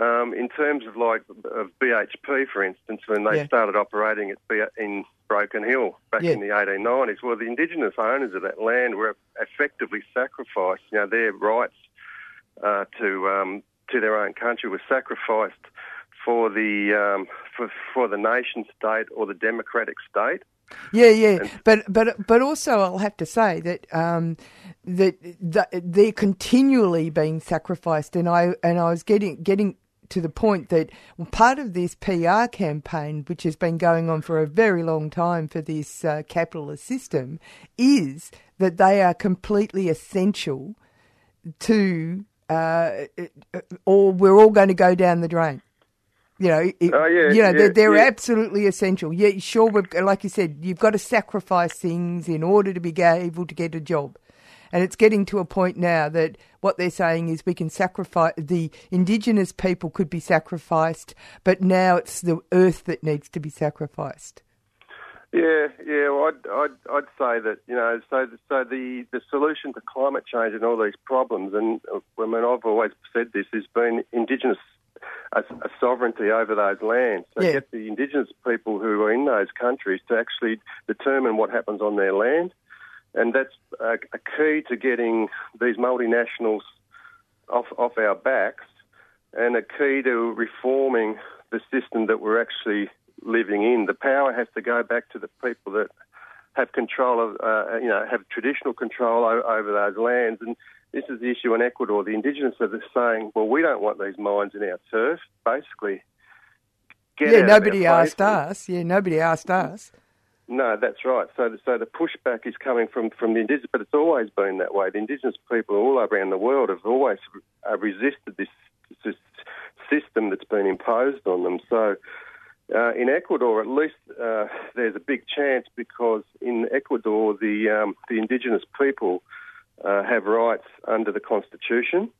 Um, in terms of like of BHP, for instance, when they Yeah. started operating at B- in Broken Hill back Yeah. in the 1890s, well, the indigenous owners of that land were effectively sacrificed. You know, their rights uh, to um, to their own country were sacrificed for the um, for for the nation state or the democratic state. Yeah, yeah, but but but also I'll have to say that um, that, that they're continually being sacrificed, and I and I was getting getting to the point that part of this PR campaign, which has been going on for a very long time for this uh, capitalist system, is that they are completely essential to, uh, or we're all going to go down the drain. You know, it, Oh, yeah, you know, they're, they're yeah. absolutely essential. Yeah, sure, we've, like you said, you've got to sacrifice things in order to be able to get a job. And it's getting to a point now that what they're saying is we can sacrifice, the indigenous people could be sacrificed, but now it's the earth that needs to be sacrificed. Yeah, yeah. Well, I'd, I'd, I'd say that you know, so so the the solution to climate change and all these problems, and I mean, I've always said this, has been indigenous a, a sovereignty over those lands. So Yeah. get the indigenous people who are in those countries to actually determine what happens on their land, and that's a, a key to getting these multinationals off off our backs, and a key to reforming the system that we're actually living in. The power has to go back to the people that have control of, uh, you know, have traditional control o- over those lands. And this is the issue in Ecuador. The indigenous are just saying, well, we don't want these mines in our turf. Basically, yeah, nobody asked us. Yeah, nobody asked us. No, that's right. So, the, so the pushback is coming from, from the indigenous, but it's always been that way. The indigenous people all around the world have always uh, resisted this, this system that's been imposed on them. So, uh, in Ecuador, at least uh, there's a big chance because in Ecuador, the um, the indigenous people uh, have rights under the constitution.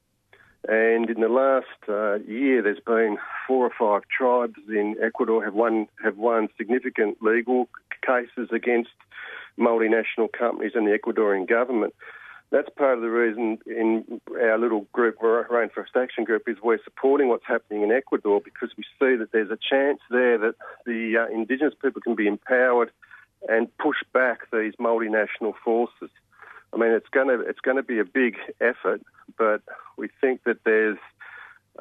And in the last uh, year, there's been four or five tribes in Ecuador have won have won significant legal cases against multinational companies and the Ecuadorian government. That's part of the reason in our little group, Rainforest Action Group, is we're supporting what's happening in Ecuador because we see that there's a chance there that the uh, indigenous people can be empowered and push back these multinational forces. I mean, it's going to it's going to be a big effort, but we think that there's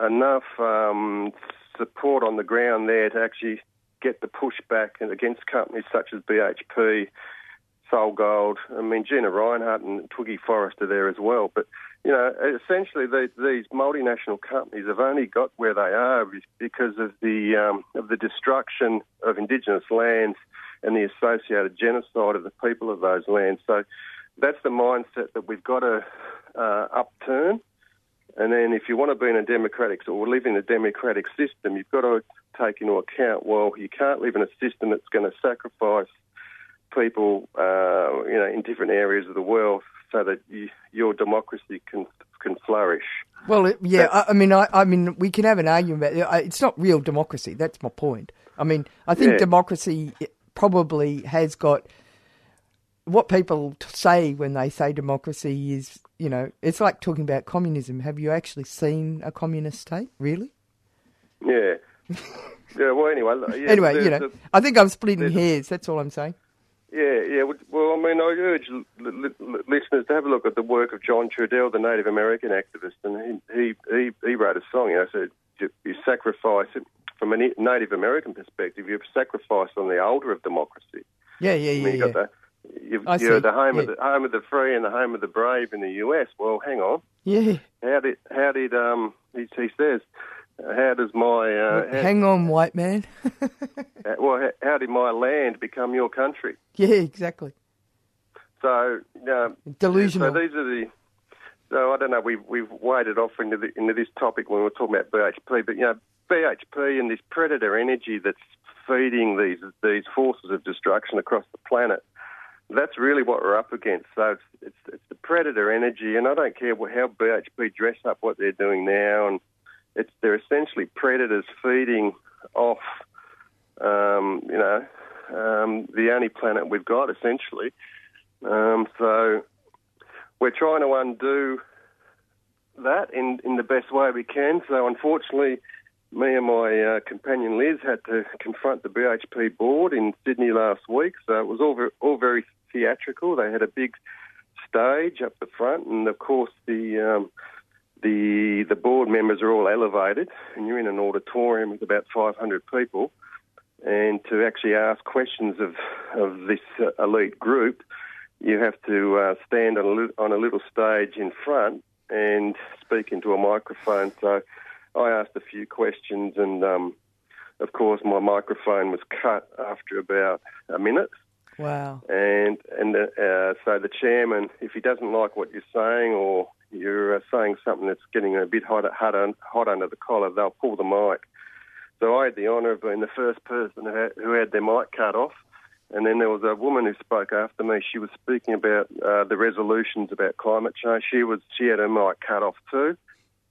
enough um, support on the ground there to actually get the pushback against companies such as BHP, SolGold. I mean, Gina Rinehart and Twiggy Forrest are there as well. But you know, essentially, the, these multinational companies have only got where they are because of the um, of the destruction of indigenous lands and the associated genocide of the people of those lands. So that's the mindset that we've got to uh, upturn. And then, if you want to be in a democratic or live in a democratic system, you've got to take into account. Well, you can't live in a system that's going to sacrifice people, uh, you know, in different areas of the world, so that you, your democracy can can flourish. Well, yeah, I, I mean, I, I mean, we can have an argument. It's not real democracy. That's my point. I mean, I think Yeah. democracy probably has got what people say when they say democracy is, you know, it's like talking about communism. Have you actually seen a communist state? Really? Yeah. yeah. Well, anyway. Yeah, anyway, you know, a- I think I'm splitting hairs. That's all I'm saying. Yeah, yeah. Well- I mean, I urge l- l- listeners to have a look at the work of John Trudell, the Native American activist, and he he he, he wrote a song. You know, said you, you sacrifice it from a Native American perspective. You've sacrificed on the altar of democracy. Yeah, yeah, I yeah, mean, you yeah. got the you're see, the home of the home of the free and the home of the brave in the U.S. Well, hang on. Yeah. How did how did um he, he says how does my uh, how, Hang on, white man. uh, well how, how did my land become your country? yeah, exactly. So um, Delusional. So these are the. So I don't know. We've we've waded off into the, into this topic when we were talking about BHP, but you know BHP and this predator energy that's feeding these these forces of destruction across the planet. That's really what we're up against. So it's it's, it's the predator energy, and I don't care how BHP dress up what they're doing now, and it's they're essentially predators feeding off, um, you know, um, the only planet we've got essentially. Um, so we're trying to undo that in, in the best way we can. So unfortunately, me and my uh, companion Liz had to confront the BHP board in Sydney last week. So it was all very, all very theatrical. They had a big stage up the front, and of course the um, the the board members are all elevated, and you're in an auditorium with about 500 people, and to actually ask questions of of this uh, elite group, you have to uh, stand on a, li- on a little stage in front and speak into a microphone. So I asked a few questions, and um, of course my microphone was cut after about a minute. Wow. And and uh, so the chairman, if he doesn't like what you're saying or you're uh, saying something that's getting a bit hot, hot, hot under the collar, they'll pull the mic. So I had the honour of being the first person who had, who had their mic cut off. And then there was a woman who spoke after me. She was speaking about uh, the resolutions about climate change. She was she had her mic cut off too.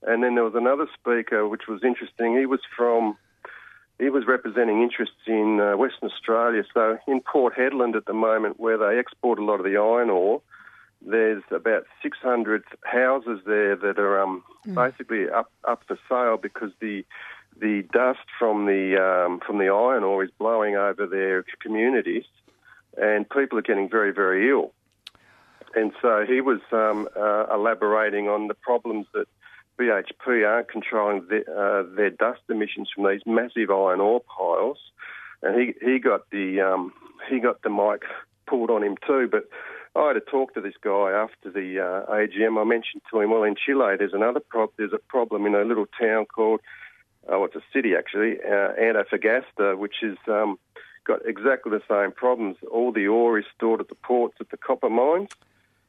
And then there was another speaker, which was interesting. He was from he was representing interests in uh, Western Australia. So in Port Hedland at the moment, where they export a lot of the iron ore, there's about 600 houses there that are um, Mm. basically up up for sale because the the dust from the um, from the iron ore is blowing over their communities, and people are getting very very ill. And so he was um, uh, elaborating on the problems that BHP aren't controlling the, uh, their dust emissions from these massive iron ore piles, and he he got the um, he got the mic pulled on him too. But I had to talk to this guy after the uh, AGM. I mentioned to him, well, in Chile, there's another prob- there's a problem in a little town called oh, it's a city actually, uh, Antofagasta, which is um, got exactly the same problems. All the ore is stored at the ports at the copper mines,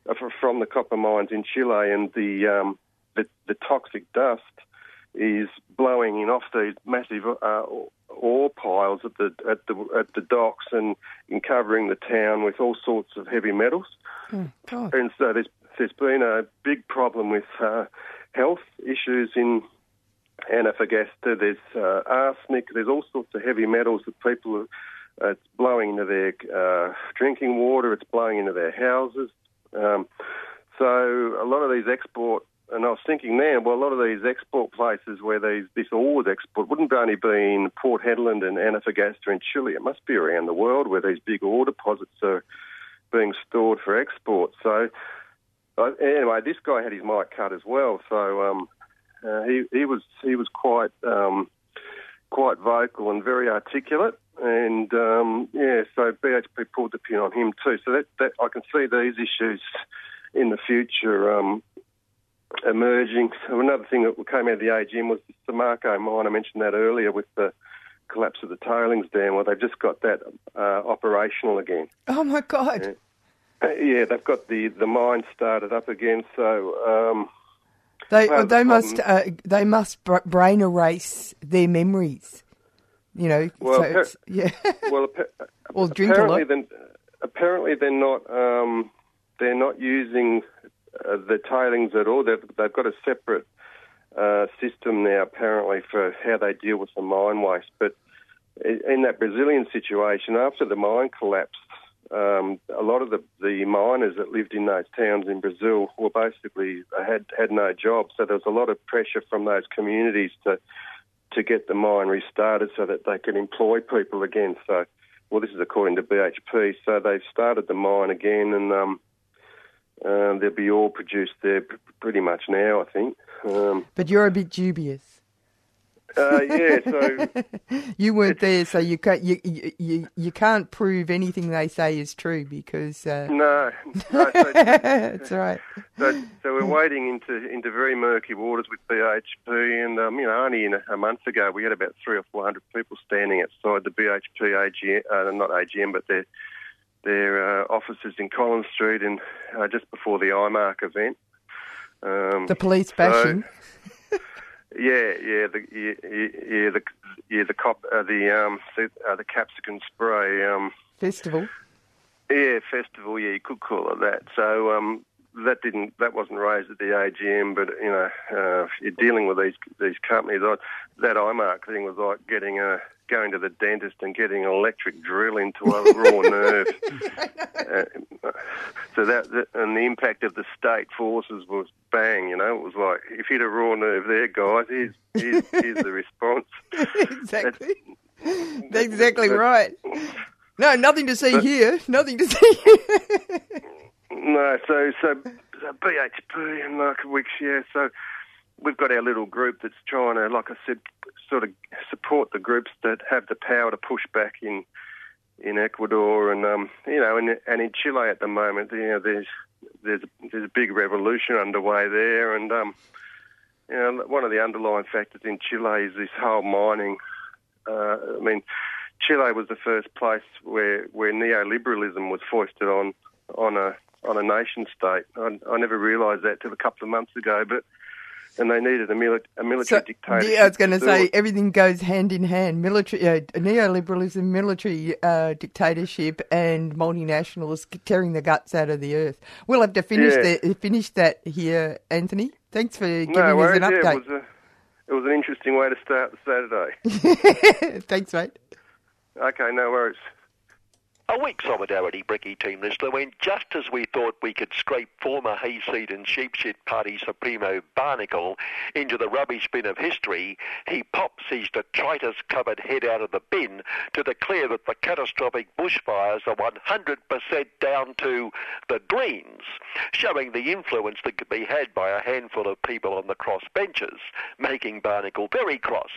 uh, from the copper mines in Chile, and the um, the, the toxic dust is blowing in off these massive uh, ore piles at the at the at the docks and, and covering the town with all sorts of heavy metals. God. And so there's there's been a big problem with uh, health issues in Antofagasta. There's uh, arsenic. There's all sorts of heavy metals that people are. It's blowing into their uh, drinking water. It's blowing into their houses. Um, so a lot of these export, and I was thinking there, well, a lot of these export places where these this ore is export wouldn't only be in Port Hedland and Antofagasta in Chile. It must be around the world where these big ore deposits are being stored for export. So uh, anyway, this guy had his mic cut as well. So um, uh, he he was he was quite um, quite vocal and very articulate. And um, yeah, so BHP pulled the pin on him too. So that, that I can see these issues in the future um, emerging. So another thing that came out of the AGM was the Samarco mine. I mentioned that earlier with the collapse of the tailings dam. Well, they've just got that uh, operational again. Oh my God. Uh, yeah, they've got the, the mine started up again. So um, They Well, they the must uh, they must br- brain erase their memories. You know, Well, so yeah. well, appa- Or drink a apparently lot. Then, apparently they're not um, they're not using uh, the tailings at all. They've, they've got a separate uh, system now, apparently, for how they deal with the mine waste. But in that Brazilian situation, after the mine collapsed, um, a lot of the, the miners that lived in those towns in Brazil were basically had had no jobs. So there was a lot of pressure from those communities to to get the mine restarted so that they could employ people again. So, well, this is according to BHP. So they've started the mine again, and um, uh, there'll be all produced there p- pretty much now, I think. Um, But you're a bit dubious. uh, yeah, so you weren't there, so you can't you, you you you can't prove anything they say is true because uh, no, no so, that's right. So, so we're wading into into very murky waters with BHP, and um, you know, only in a, a month ago we had about three or four hundred people standing outside the BHP AGM, uh, not AGM, but their their uh, offices in Collins Street, and uh, just before the IMARC event. Um, The police so- bashing. yeah, yeah, the yeah, yeah, yeah, the yeah the cop uh, the um the, uh, the capsicum spray um Festival. yeah festival yeah you could call it that. So um that didn't that wasn't raised at the AGM, but you know, uh, you're dealing with these these companies. I, that IMARC thing was like getting a going to the dentist and getting an electric drill into a raw nerve. Uh, so that, that and the impact of the state forces was bang. You know, it was like if you had a raw nerve there, guys, here's here's, here's the response. exactly. That's exactly right. No, nothing to see here. Nothing to see here. No, so so, so BHP and like Wicks, yeah. So we've got our little group that's trying to, like I said, sort of support the groups that have the power to push back in in Ecuador and um, you know, and and in Chile at the moment, you know, there's there's there's a big revolution underway there, and um, you know, one of the underlying factors in Chile is this whole mining. Uh, I mean, Chile was the first place where where neoliberalism was foisted on on a on a nation state. I, I never realised that till a couple of months ago, but and they needed a, mili- a military So, dictatorship. yeah, I was going to say it. everything goes hand in hand. Military, uh, neoliberalism, military uh, dictatorship, and multinationals tearing the guts out of the earth. We'll have to finish Yeah. the, finish that here, Anthony. Thanks for giving no us an yeah, update. it was a it was an interesting way to start the Saturday. Thanks, mate. okay, no worries. A weak solidarity Bricky team listener went just as we thought we could scrape former hayseed and sheep shit party Supremo Barnacle into the rubbish bin of history, he pops his detritus covered head out of the bin to declare that the catastrophic bushfires are 100% down to the Greens, showing the influence that could be had by a handful of people on the cross benches, making Barnacle very cross.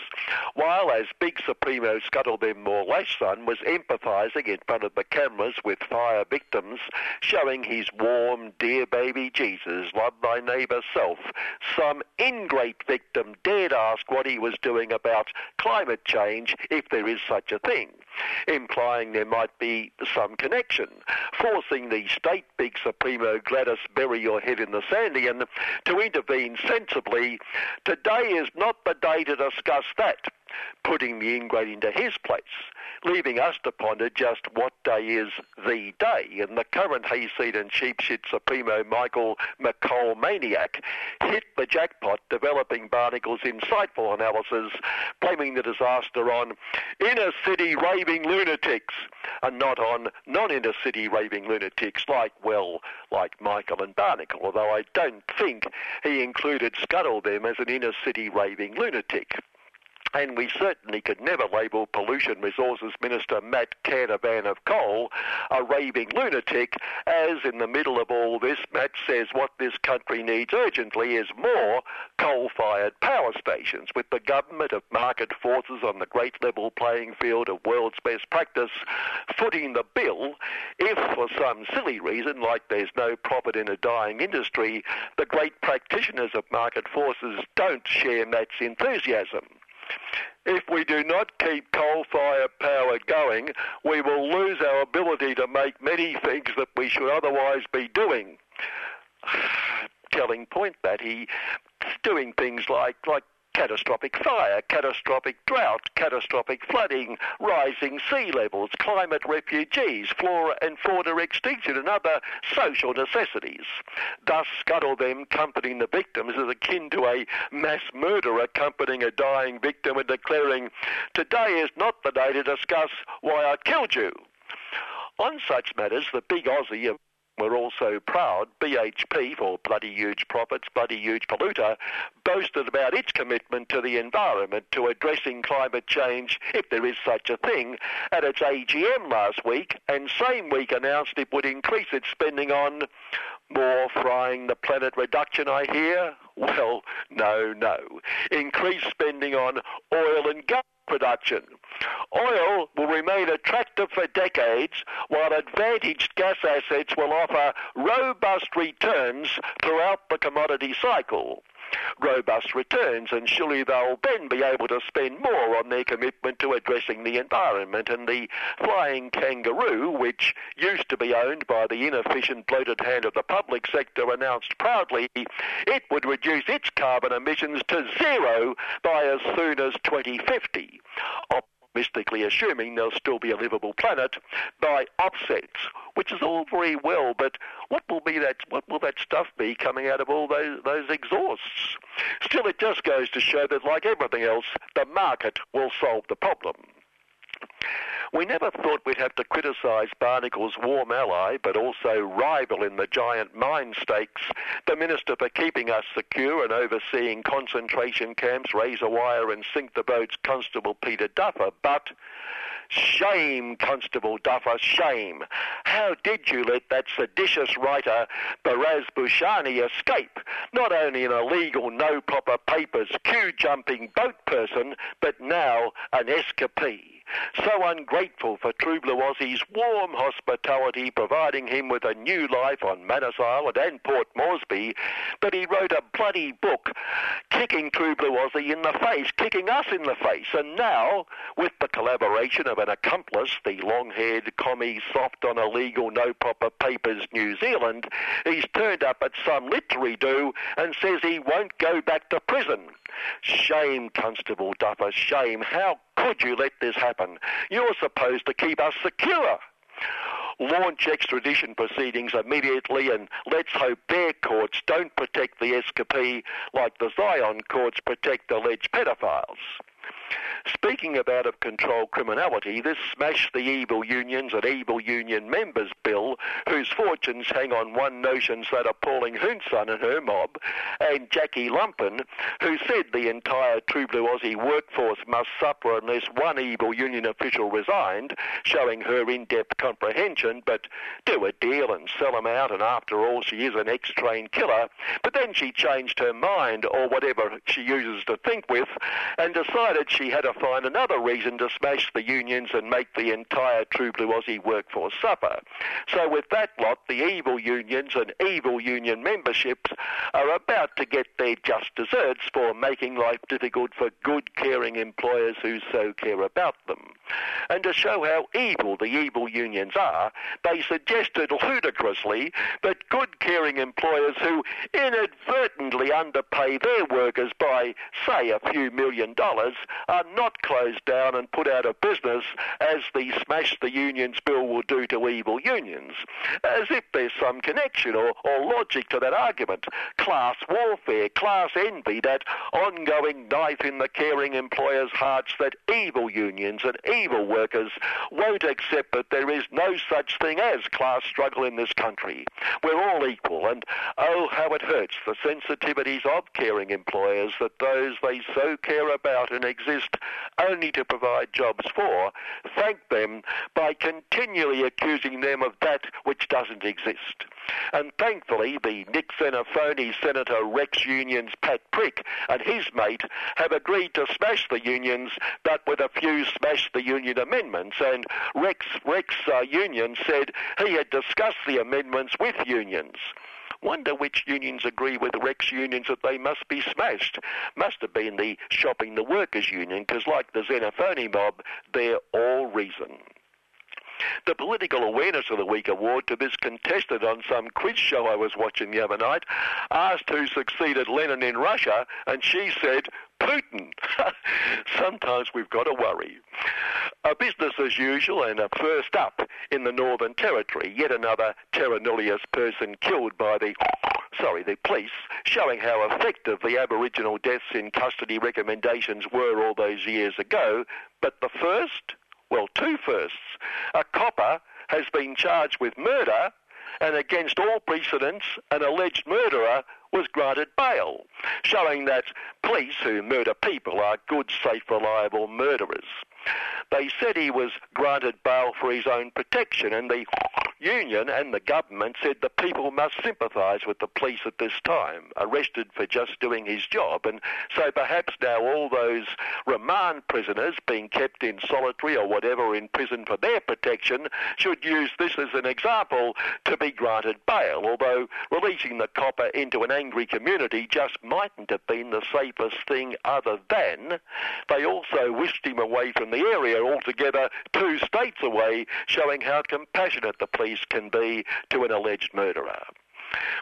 While as Big Supremo Scuttle Them More Lash Son was empathising in front of the cameras with fire victims, showing his warm, dear baby Jesus, love thy neighbour self, some ingrate victim dared ask what he was doing about climate change, if there is such a thing, implying there might be some connection, forcing the state Big Supremo Gladys bury your head in the Sandian to intervene sensibly. Today is not the day to discuss that. Putting the ingrate into his place, leaving us to ponder just what day is the day. And the current hayseed and sheepshit supremo Michael McCall maniac hit the jackpot developing Barnacle's insightful analysis, blaming the disaster on inner city raving lunatics and not on non-inner city raving lunatics like, well, like Michael and Barnacle, although I don't think he included Scuttle them as an inner city raving lunatic. And we certainly could never label Pollution Resources Minister Matt Canavan of Coal a raving lunatic, as in the middle of all this, Matt says what this country needs urgently is more coal-fired power stations, with the government of market forces on the great level playing field of world's best practice footing the bill if, for some silly reason, like there's no profit in a dying industry, the great practitioners of market forces don't share Matt's enthusiasm. If we do not keep coal-fired power going, we will lose our ability to make many things that we should otherwise be doing. Telling point that he doing things like like catastrophic fire, catastrophic drought, catastrophic flooding, rising sea levels, climate refugees, flora and fauna extinction, and other social necessities. Thus, scuttle them comforting the victims is akin to a mass murderer comforting a dying victim and declaring, Today is not the day to discuss why I killed you. On such matters, the big Aussie of we're also proud, BHP, for bloody huge profits, bloody huge polluter, boasted about its commitment to the environment, to addressing climate change, if there is such a thing, at its AGM last week, and same week announced it would increase its spending on more frying the planet reduction, I hear? Well, no, no. Increased spending on oil and gas production. Oil will remain attractive for decades, while advantaged gas assets will offer robust returns throughout the commodity cycle. Robust returns, and surely they'll then be able to spend more on their commitment to addressing the environment. And the flying kangaroo, which used to be owned by the inefficient, bloated hand of the public sector, announced proudly it would reduce its carbon emissions to zero by as soon as 2050 optimistically assuming there'll still be a livable planet, by offsets, which is all very well, but what will be that? What will that stuff be coming out of all those those exhausts? Still, it just goes to show that, like everything else, the market will solve the problem. We never thought we'd have to criticise Barnacle's warm ally, but also rival in the giant mine stakes, the Minister for keeping us secure and overseeing concentration camps, razor wire and sink the boats, Constable Peter Duffer. But Shame, Constable Duffer, shame. How did you let that seditious writer, Behrouz Boochani, escape? Not only an illegal, no proper papers, queue jumping boat person, but now an escapee so ungrateful for Blue Aussie's warm hospitality, providing him with a new life on Manus Island and Port Moresby, that he wrote a bloody book kicking Blue Aussie in the face, kicking us in the face. And now, with the collaboration of an accomplice, the long-haired commie soft on illegal, no proper papers New Zealand, he's turned up at some literary do and says he won't go back to prison. Shame, Constable Duffer, shame. How could you let this happen? You're supposed to keep us secure. Launch extradition proceedings immediately and let's hope their courts don't protect the escapee like the Zion courts protect alleged pedophiles. Speaking of out of control criminality, this Smash the Evil Unions and Evil Union Members bill, whose fortunes hang on one notion's that appalling Hoonson and her mob, and Jackie Lumpen, who said the entire True Blue Aussie workforce must suffer unless one evil union official resigned, showing her in depth comprehension, but do a deal and sell them out, and after all, she is an ex trained killer. But then she changed her mind, or whatever she uses to think with, and decided she had to find another reason to smash the unions and make the entire True Blue Aussie workforce suffer. So with that lot, the evil unions and evil union memberships are about to get their just desserts for making life difficult for good, caring employers who so care about them. And to show how evil the evil unions are, they suggested ludicrously that good, caring employers who inadvertently underpay their workers by, say, a few million dollars are not closed down and put out of business as the Smash the Unions bill will do to evil unions. As if there's some connection or, or logic to that argument. Class warfare, class envy, that ongoing knife in the caring employers' hearts that evil unions and evil workers won't accept that there is no such thing as class struggle in this country. We're all equal, and oh, how it hurts the sensitivities of caring employers that those they so care about and exist only to provide jobs for, thank them by continually accusing them of that which doesn't exist. And thankfully, the Nick Xenophony Senator Rex Union's Pat Prick and his mate have agreed to smash the unions, but with a few smash the union amendments. And Rex, Rex uh, Union said he had discussed the amendments with unions. Wonder which unions agree with the Rex unions that they must be smashed. Must have been the Shopping the Workers Union, because like the Xenophony mob, they're all reason. The Political Awareness of the Week award to this contestant on some quiz show I was watching the other night asked who succeeded Lenin in Russia, and she said, Putin. Sometimes we've got to worry. A business as usual and a first up in the Northern Territory. Yet another terra nullius person killed by the, sorry, the police, showing how effective the Aboriginal deaths in custody recommendations were all those years ago. But the first? Well, two firsts. A copper has been charged with murder and against all precedents, an alleged murderer was granted bail, showing that police who murder people are good, safe, reliable murderers. They said he was granted bail for his own protection, and the union and the government said the people must sympathise with the police at this time, arrested for just doing his job. And so perhaps now all those remand prisoners being kept in solitary or whatever in prison for their protection should use this as an example to be granted bail, although releasing the copper into an angry community just mightn't have been the safest thing other than they also whisked him away from the area altogether two states away, showing how compassionate the police can be to an alleged murderer.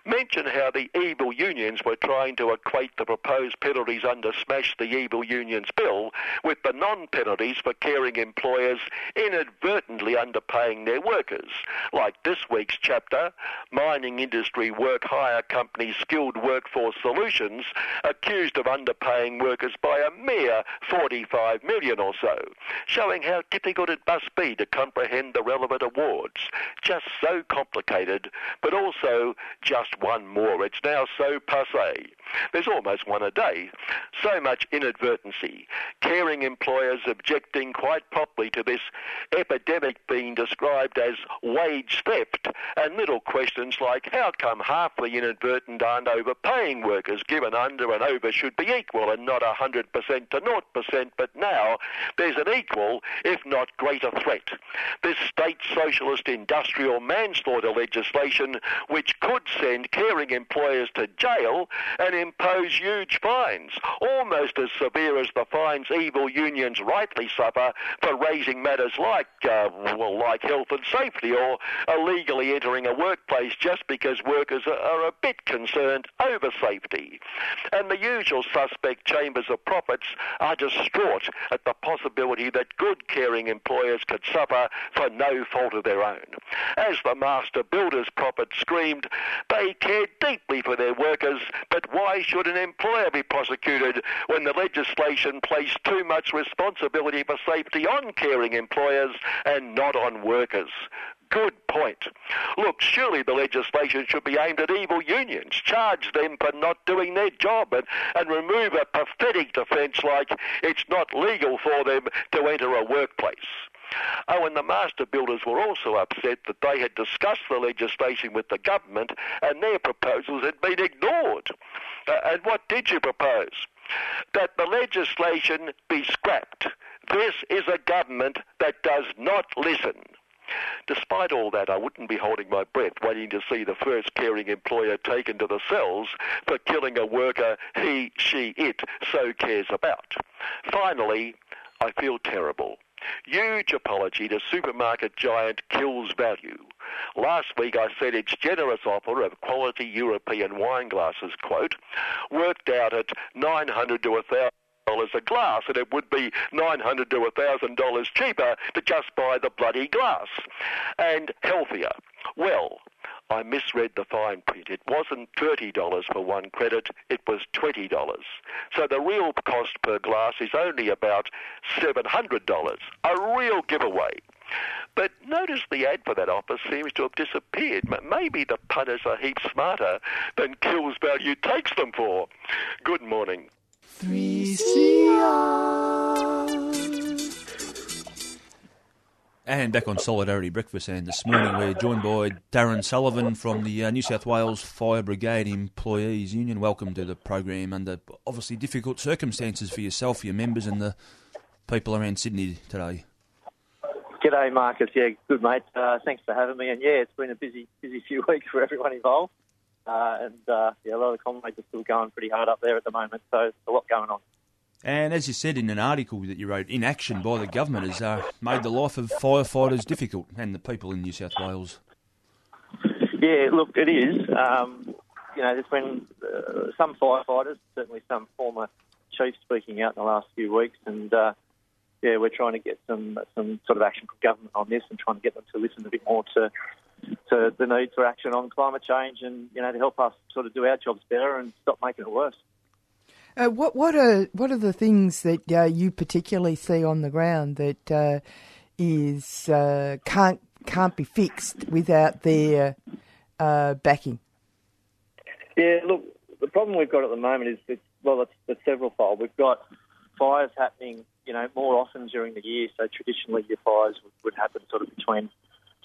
Mention how the evil unions were trying to equate the proposed penalties under Smash the Evil Unions bill with the non-penalties for caring employers inadvertently underpaying their workers, like this week's chapter, Mining Industry Work Hire Company Skilled Workforce Solutions, accused of underpaying workers by a mere 45 million or so, showing how difficult it must be to comprehend the relevant awards. Just so complicated, but also just one more. It's now so passe. There's almost one a day. So much inadvertency. Caring employers objecting quite properly to this epidemic being described as wage theft, and little questions like how come half the inadvertent aren't overpaying workers given under and over should be equal and not 100% to 0%, but now there's an equal, if not greater threat. This state socialist industrial manslaughter legislation which could send caring employers to jail and impose huge fines, almost as severe as the fines evil unions rightly suffer for raising matters like, uh, well, like health and safety or illegally entering a workplace just because workers are, are a bit concerned over safety. And the usual suspect chambers of profits are distraught at the possibility that good caring employers could suffer for no fault of their own. As the master builders prophet screamed, they cared deeply for their workers, but why should an employer be prosecuted when the legislation placed too much responsibility for safety on caring employers and not on workers? Good point. Look, surely the legislation should be aimed at evil unions, charge them for not doing their job, and, and remove a pathetic defence like it's not legal for them to enter a workplace. Oh, and the master builders were also upset that they had discussed the legislation with the government and their proposals had been ignored. Uh, and what did you propose? That the legislation be scrapped. This is a government that does not listen. Despite all that, I wouldn't be holding my breath waiting to see the first caring employer taken to the cells for killing a worker he, she, it so cares about. Finally, I feel terrible. Huge apology to supermarket giant Kills Value. Last week I said its generous offer of quality European wine glasses, quote, worked out at 900 to a 1,000 dollars a glass, and it would be nine hundred to a thousand dollars cheaper to just buy the bloody glass, and healthier. Well, I misread the fine print. It wasn't $30 for one credit, it was $20. So the real cost per glass is only about $700. A real giveaway. But notice the ad for that offer seems to have disappeared. Maybe the punters are heaps smarter than Kills Value takes them for. Good morning. 3CR. And back on Solidarity Breakfast, and this morning we're joined by Darren Sullivan from the uh, New South Wales Fire Brigade Employees Union. Welcome to the program under obviously difficult circumstances for yourself, your members, and the people around Sydney today. G'day, Marcus. Yeah, good mate. Uh, thanks for having me. And yeah, it's been a busy, busy few weeks for everyone involved. Uh, and uh, yeah, a lot of the comrades are still going pretty hard up there at the moment, so a lot going on. And as you said in an article that you wrote, inaction by the government has uh, made the life of firefighters difficult and the people in New South Wales. Yeah, look, it is. Um, you know, there's been uh, some firefighters, certainly some former chiefs speaking out in the last few weeks, and uh, yeah, we're trying to get some some sort of action from government on this and trying to get them to listen a bit more to to the need for action on climate change and you know to help us sort of do our jobs better and stop making it worse. Uh, what what are what are the things that uh, you particularly see on the ground that uh, is uh, can't can't be fixed without their uh, backing? Yeah, look, the problem we've got at the moment is that well, it's, it's several fold. We've got fires happening, you know, more often during the year. So traditionally, your fires would, would happen sort of between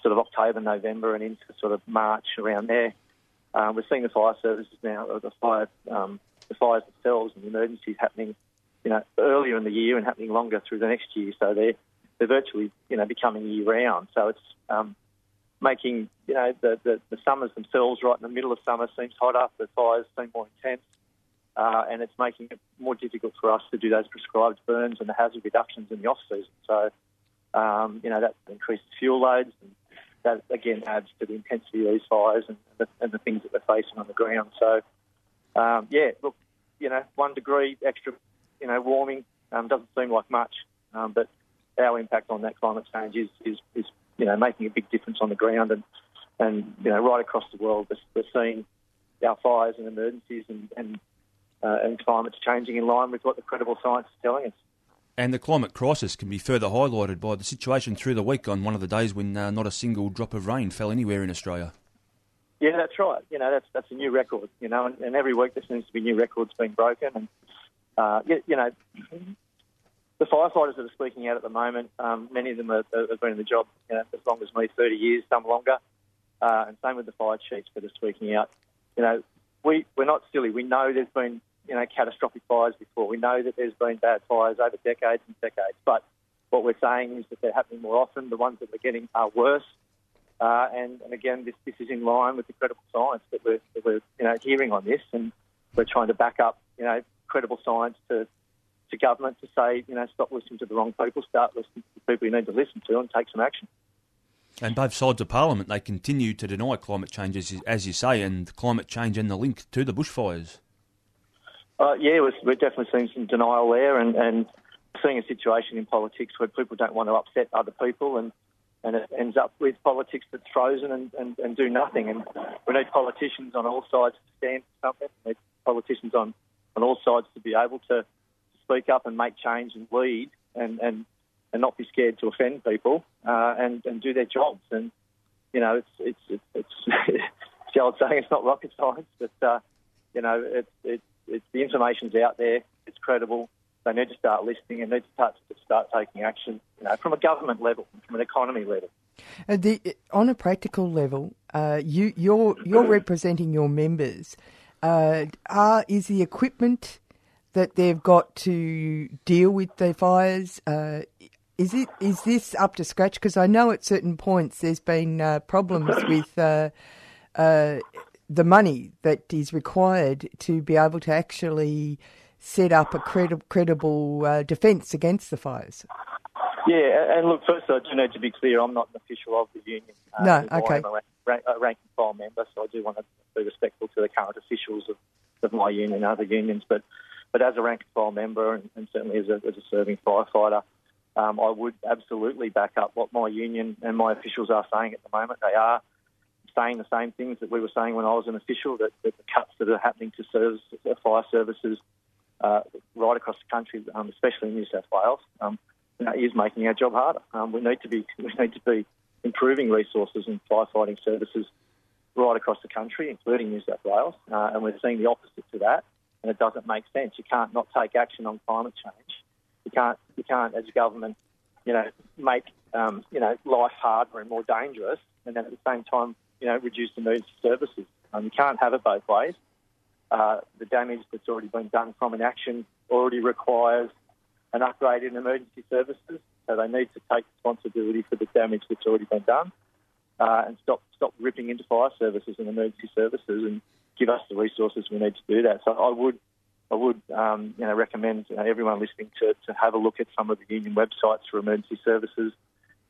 sort of October, November, and into sort of March around there. Um, we're seeing the fire services now, the fire, um, the fires themselves and the emergencies happening, you know, earlier in the year and happening longer through the next year. So they're they're virtually, you know, becoming year round. So it's um, making, you know, the, the the summers themselves right in the middle of summer seems hotter. The fires seem more intense. Uh, and it's making it more difficult for us to do those prescribed burns and the hazard reductions in the off season. So, um, you know, that increases fuel loads and that again adds to the intensity of these fires and the, and the things that they're facing on the ground. So, um, yeah, look, you know, one degree extra, you know, warming um, doesn't seem like much, um, but our impact on that climate change is, is, is, you know, making a big difference on the ground and, and you know, right across the world, we're, seeing our fires and emergencies and, and, uh, and climate's changing in line with what the credible science is telling us. And the climate crisis can be further highlighted by the situation through the week on one of the days when uh, not a single drop of rain fell anywhere in Australia. Yeah, that's right. You know, that's that's a new record. You know, and, and every week there seems to be new records being broken. And uh, you, you know, the firefighters that are speaking out at the moment, um, many of them have been in the job you know, as long as me, 30 years, some longer. Uh, and same with the fire chiefs that are speaking out. You know, we we're not silly. We know there's been you know, catastrophic fires before. We know that there's been bad fires over decades and decades, but what we're saying is that they're happening more often. The ones that we're getting are worse. Uh, and, and again, this, this is in line with the credible science that we're, that we're you know, hearing on this, and we're trying to back up, you know, credible science to, to government to say, you know, stop listening to the wrong people, start listening to the people you need to listen to, and take some action. And both sides of Parliament, they continue to deny climate change, as you, as you say, and climate change and the link to the bushfires. Uh, yeah, we're, we're, definitely seeing some denial there, and, and seeing a situation in politics where people don't want to upset other people, and, and it ends up with politics that's frozen and, and, and do nothing. And we need politicians on all sides to stand for something. We need politicians on, on all sides to be able to speak up and make change and lead, and, and, and not be scared to offend people, uh, and, and do their jobs. And you know, it's it's it's, it's, it's the old saying, it's not rocket science, but uh, you know, it's it's it's, the information's out there. It's credible. They need to start listening and need to start, to start taking action. You know, from a government level, from an economy level. Uh, the, on a practical level, uh, you you're you're representing your members. Uh, are is the equipment that they've got to deal with the fires? Uh, is it is this up to scratch? Because I know at certain points there's been uh, problems with uh, the money that is required to be able to actually set up a credi- credible uh, defence against the fires. Yeah, and look, first I do need to be clear, I'm not an official of the union. Uh, no, okay. I'm a, rank, a rank and file member, so I do want to be respectful to the current officials of, of my union and other unions. But, but as a rank and file member, and, and certainly as a, as a serving firefighter, um, I would absolutely back up what my union and my officials are saying at the moment. They are saying the same things that we were saying when I was an official, that, that the cuts that are happening to service, uh, fire services uh, right across the country, um, especially in New South Wales, um, is making our job harder. Um, we need to be we need to be improving resources and firefighting services right across the country, including New South Wales, uh, and we're seeing the opposite to that. And it doesn't make sense. You can't not take action on climate change. You can't you can't as a government, you know, make um, you know life harder and more dangerous, and then at the same time you know, reduce the needs for services. Um, you can't have it both ways. Uh, the damage that's already been done from an action already requires an upgrade in emergency services, so they need to take responsibility for the damage that's already been done uh, and stop stop ripping into fire services and emergency services and give us the resources we need to do that. So I would I would um, you know recommend you know, everyone listening to, to have a look at some of the union websites for emergency services.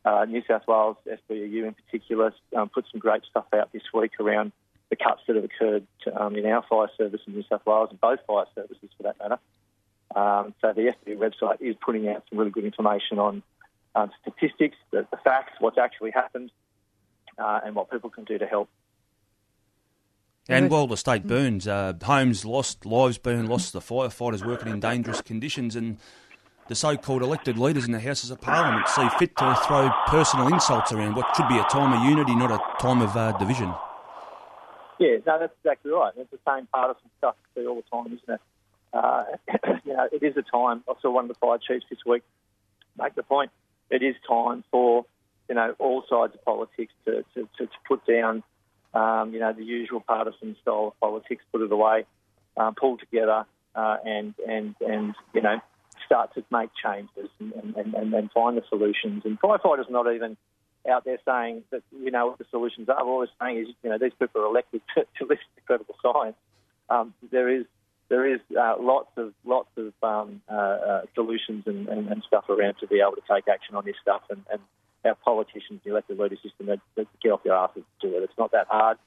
Uh, New South Wales FBEU in particular um, put some great stuff out this week around the cuts that have occurred to, um, in our fire service in New South Wales and both fire services for that matter. Um, so the FBEU website is putting out some really good information on um, statistics, the, the, facts, what's actually happened, uh, and what people can do to help. And while the state burns, uh, homes lost, lives burned, lost, the firefighters working in dangerous conditions, and the so-called elected leaders in the Houses of Parliament see fit to throw personal insults around what should be a time of unity, not a time of uh, division. Yeah, no, that's exactly right. It's the same partisan stuff we see all the time, isn't it? Uh, you know, it is a time. I saw one of the fire chiefs this week make the point. It is time for you know all sides of politics to to, to, to put down um, you know the usual partisan style of politics, put it away, um, pull together, uh, and and and you know start to make changes and, and, and, and find the solutions. And firefighters not even out there saying that we know what the solutions are. All we're saying is, you know, these people are elected to, to listen to credible science. Um, there is there is uh, lots of lots of um, uh, uh, solutions and, and, and, stuff around to be able to take action on this stuff and, and, our politicians, the elected leaders, just to, to get off your asses to do it. It's not that hard.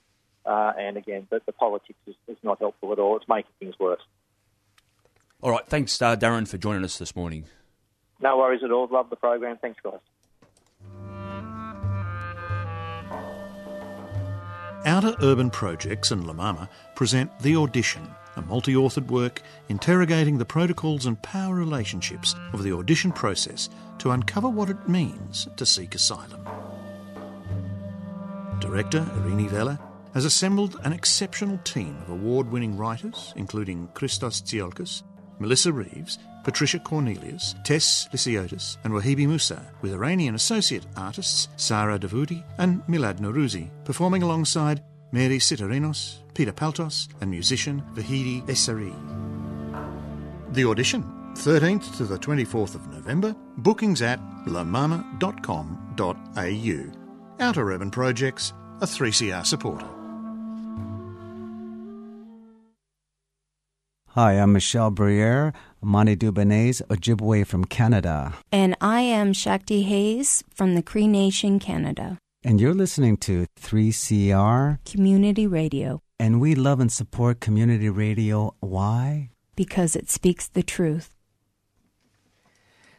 Uh, and again, the, the politics is, is, not helpful at all. It's making things worse. All right. Thanks, uh, Darren, for joining us this morning. No worries at all. Love the program. Thanks, guys. Outer Urban Projects and La Mama present The Audition, a multi authored work interrogating the protocols and power relationships of the audition process to uncover what it means to seek asylum. Director Irini Vella has assembled an exceptional team of award winning writers, including Christos Tsiolkas, Melissa Reeves, Patricia Cornelius, Tess Lysiotis, and Wahibi Musa, with Iranian associate artists Sara Davudi and Milad Norouzi, performing alongside Mary Sitarenos, Peter Paltos, and musician Vahidi Essari. The audition, 13th to the 24th of November, bookings at lamama.com.au. Outer Urban Projects, a 3CR supporter. Hi, I'm Michelle Briere, Mani Dubanese, Ojibwe from Canada. And I am Shakti Hayes from the Cree Nation, Canada. And you're listening to 3CR Community Radio. And we love and support community radio. Why? Because it speaks the truth.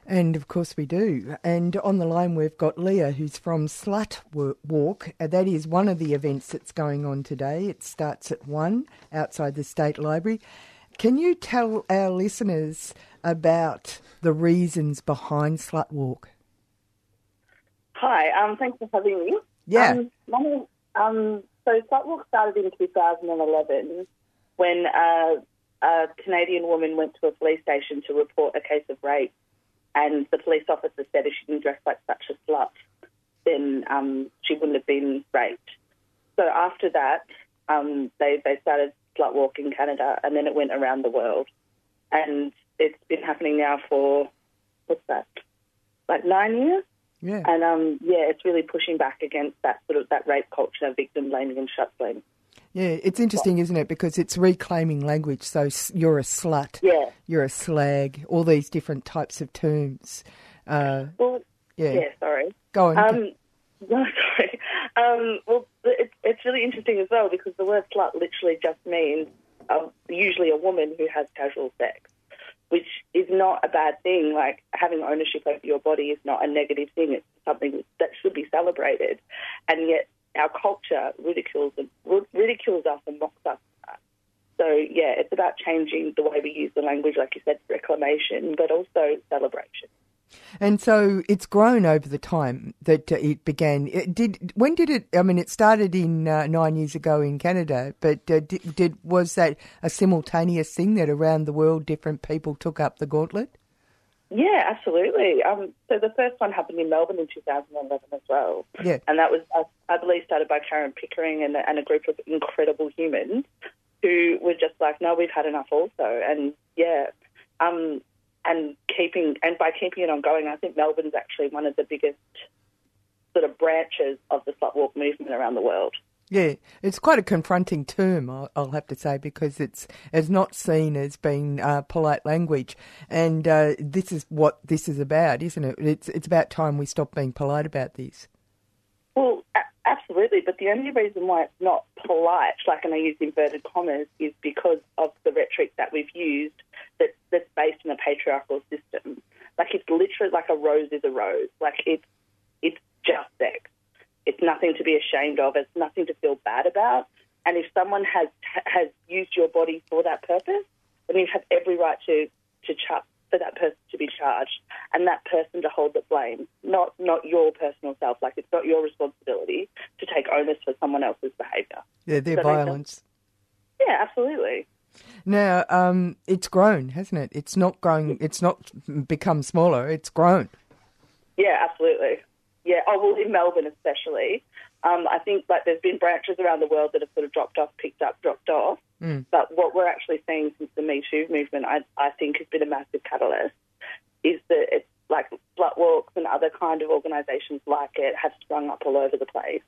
And of course we do. And on the line we've got Leah, who's from Slut Walk. Uh, that is one of the events that's going on today. It starts at 1 outside the State Library. Can you tell our listeners about the reasons behind Slut Walk? Hi, um, thanks for having me. Yeah. Um, um, so Slut Walk started in 2011 when uh, a Canadian woman went to a police station to report a case of rape, and the police officer said if she didn't dress like such a slut, then um, she wouldn't have been raped. So after that, um, they they started slut walk in Canada, and then it went around the world. And it's been happening now for what's that, like nine years. Yeah. And um, yeah, it's really pushing back against that sort of that rape culture, victim blaming and shut blaming. Yeah, it's interesting, isn't it? Because it's reclaiming language. So you're a slut. Yeah. You're a slag. All these different types of terms. Uh, well, yeah. yeah. Sorry. Go on. Um, no, sorry. Um, well, it's, it's really interesting as well because the word slut literally just means uh, usually a woman who has casual sex, which is not a bad thing. Like having ownership over your body is not a negative thing. It's something that should be celebrated, and yet our culture ridicules and ridicules us and mocks us. So yeah, it's about changing the way we use the language, like you said, reclamation, but also celebration. And so it's grown over the time that uh, it began. It did when did it? I mean, it started in uh, nine years ago in Canada, but uh, did, did, was that a simultaneous thing that around the world different people took up the gauntlet? Yeah, absolutely. Um, so the first one happened in Melbourne in 2011 as well. Yeah, and that was I believe started by Karen Pickering and, and a group of incredible humans who were just like, no, we've had enough also, and yeah. Um, and keeping and by keeping it ongoing, I think Melbourne's actually one of the biggest sort of branches of the slut walk movement around the world. Yeah, it's quite a confronting term, I'll have to say, because it's it's not seen as being uh, polite language, and uh, this is what this is about, isn't it? It's it's about time we stop being polite about this. Well, absolutely, but the only reason why it's not polite, like and I use inverted commas, is because of the rhetoric that we've used that, that's based in a patriarchal system. Like it's literally like a rose is a rose. Like it's it's just sex. It's nothing to be ashamed of. It's nothing to feel bad about. And if someone has has used your body for that purpose, then you have every right to to char- for that person to be charged and that person to hold the blame, not not your personal self. Like it's not your responsibility to take onus for someone else's behaviour. Yeah, their So they don't- violence. Yeah, absolutely. Now, um, it's grown, hasn't it? It's not growing. It's not become smaller. It's grown. Yeah, absolutely. Yeah. Oh well, in Melbourne especially, um, I think like there's been branches around the world that have sort of dropped off, picked up, dropped off. Mm. But what we're actually seeing since the Me Too movement, I, I think, has been a massive catalyst. Is that it's like slut walks and other kind of organisations like it have sprung up all over the place.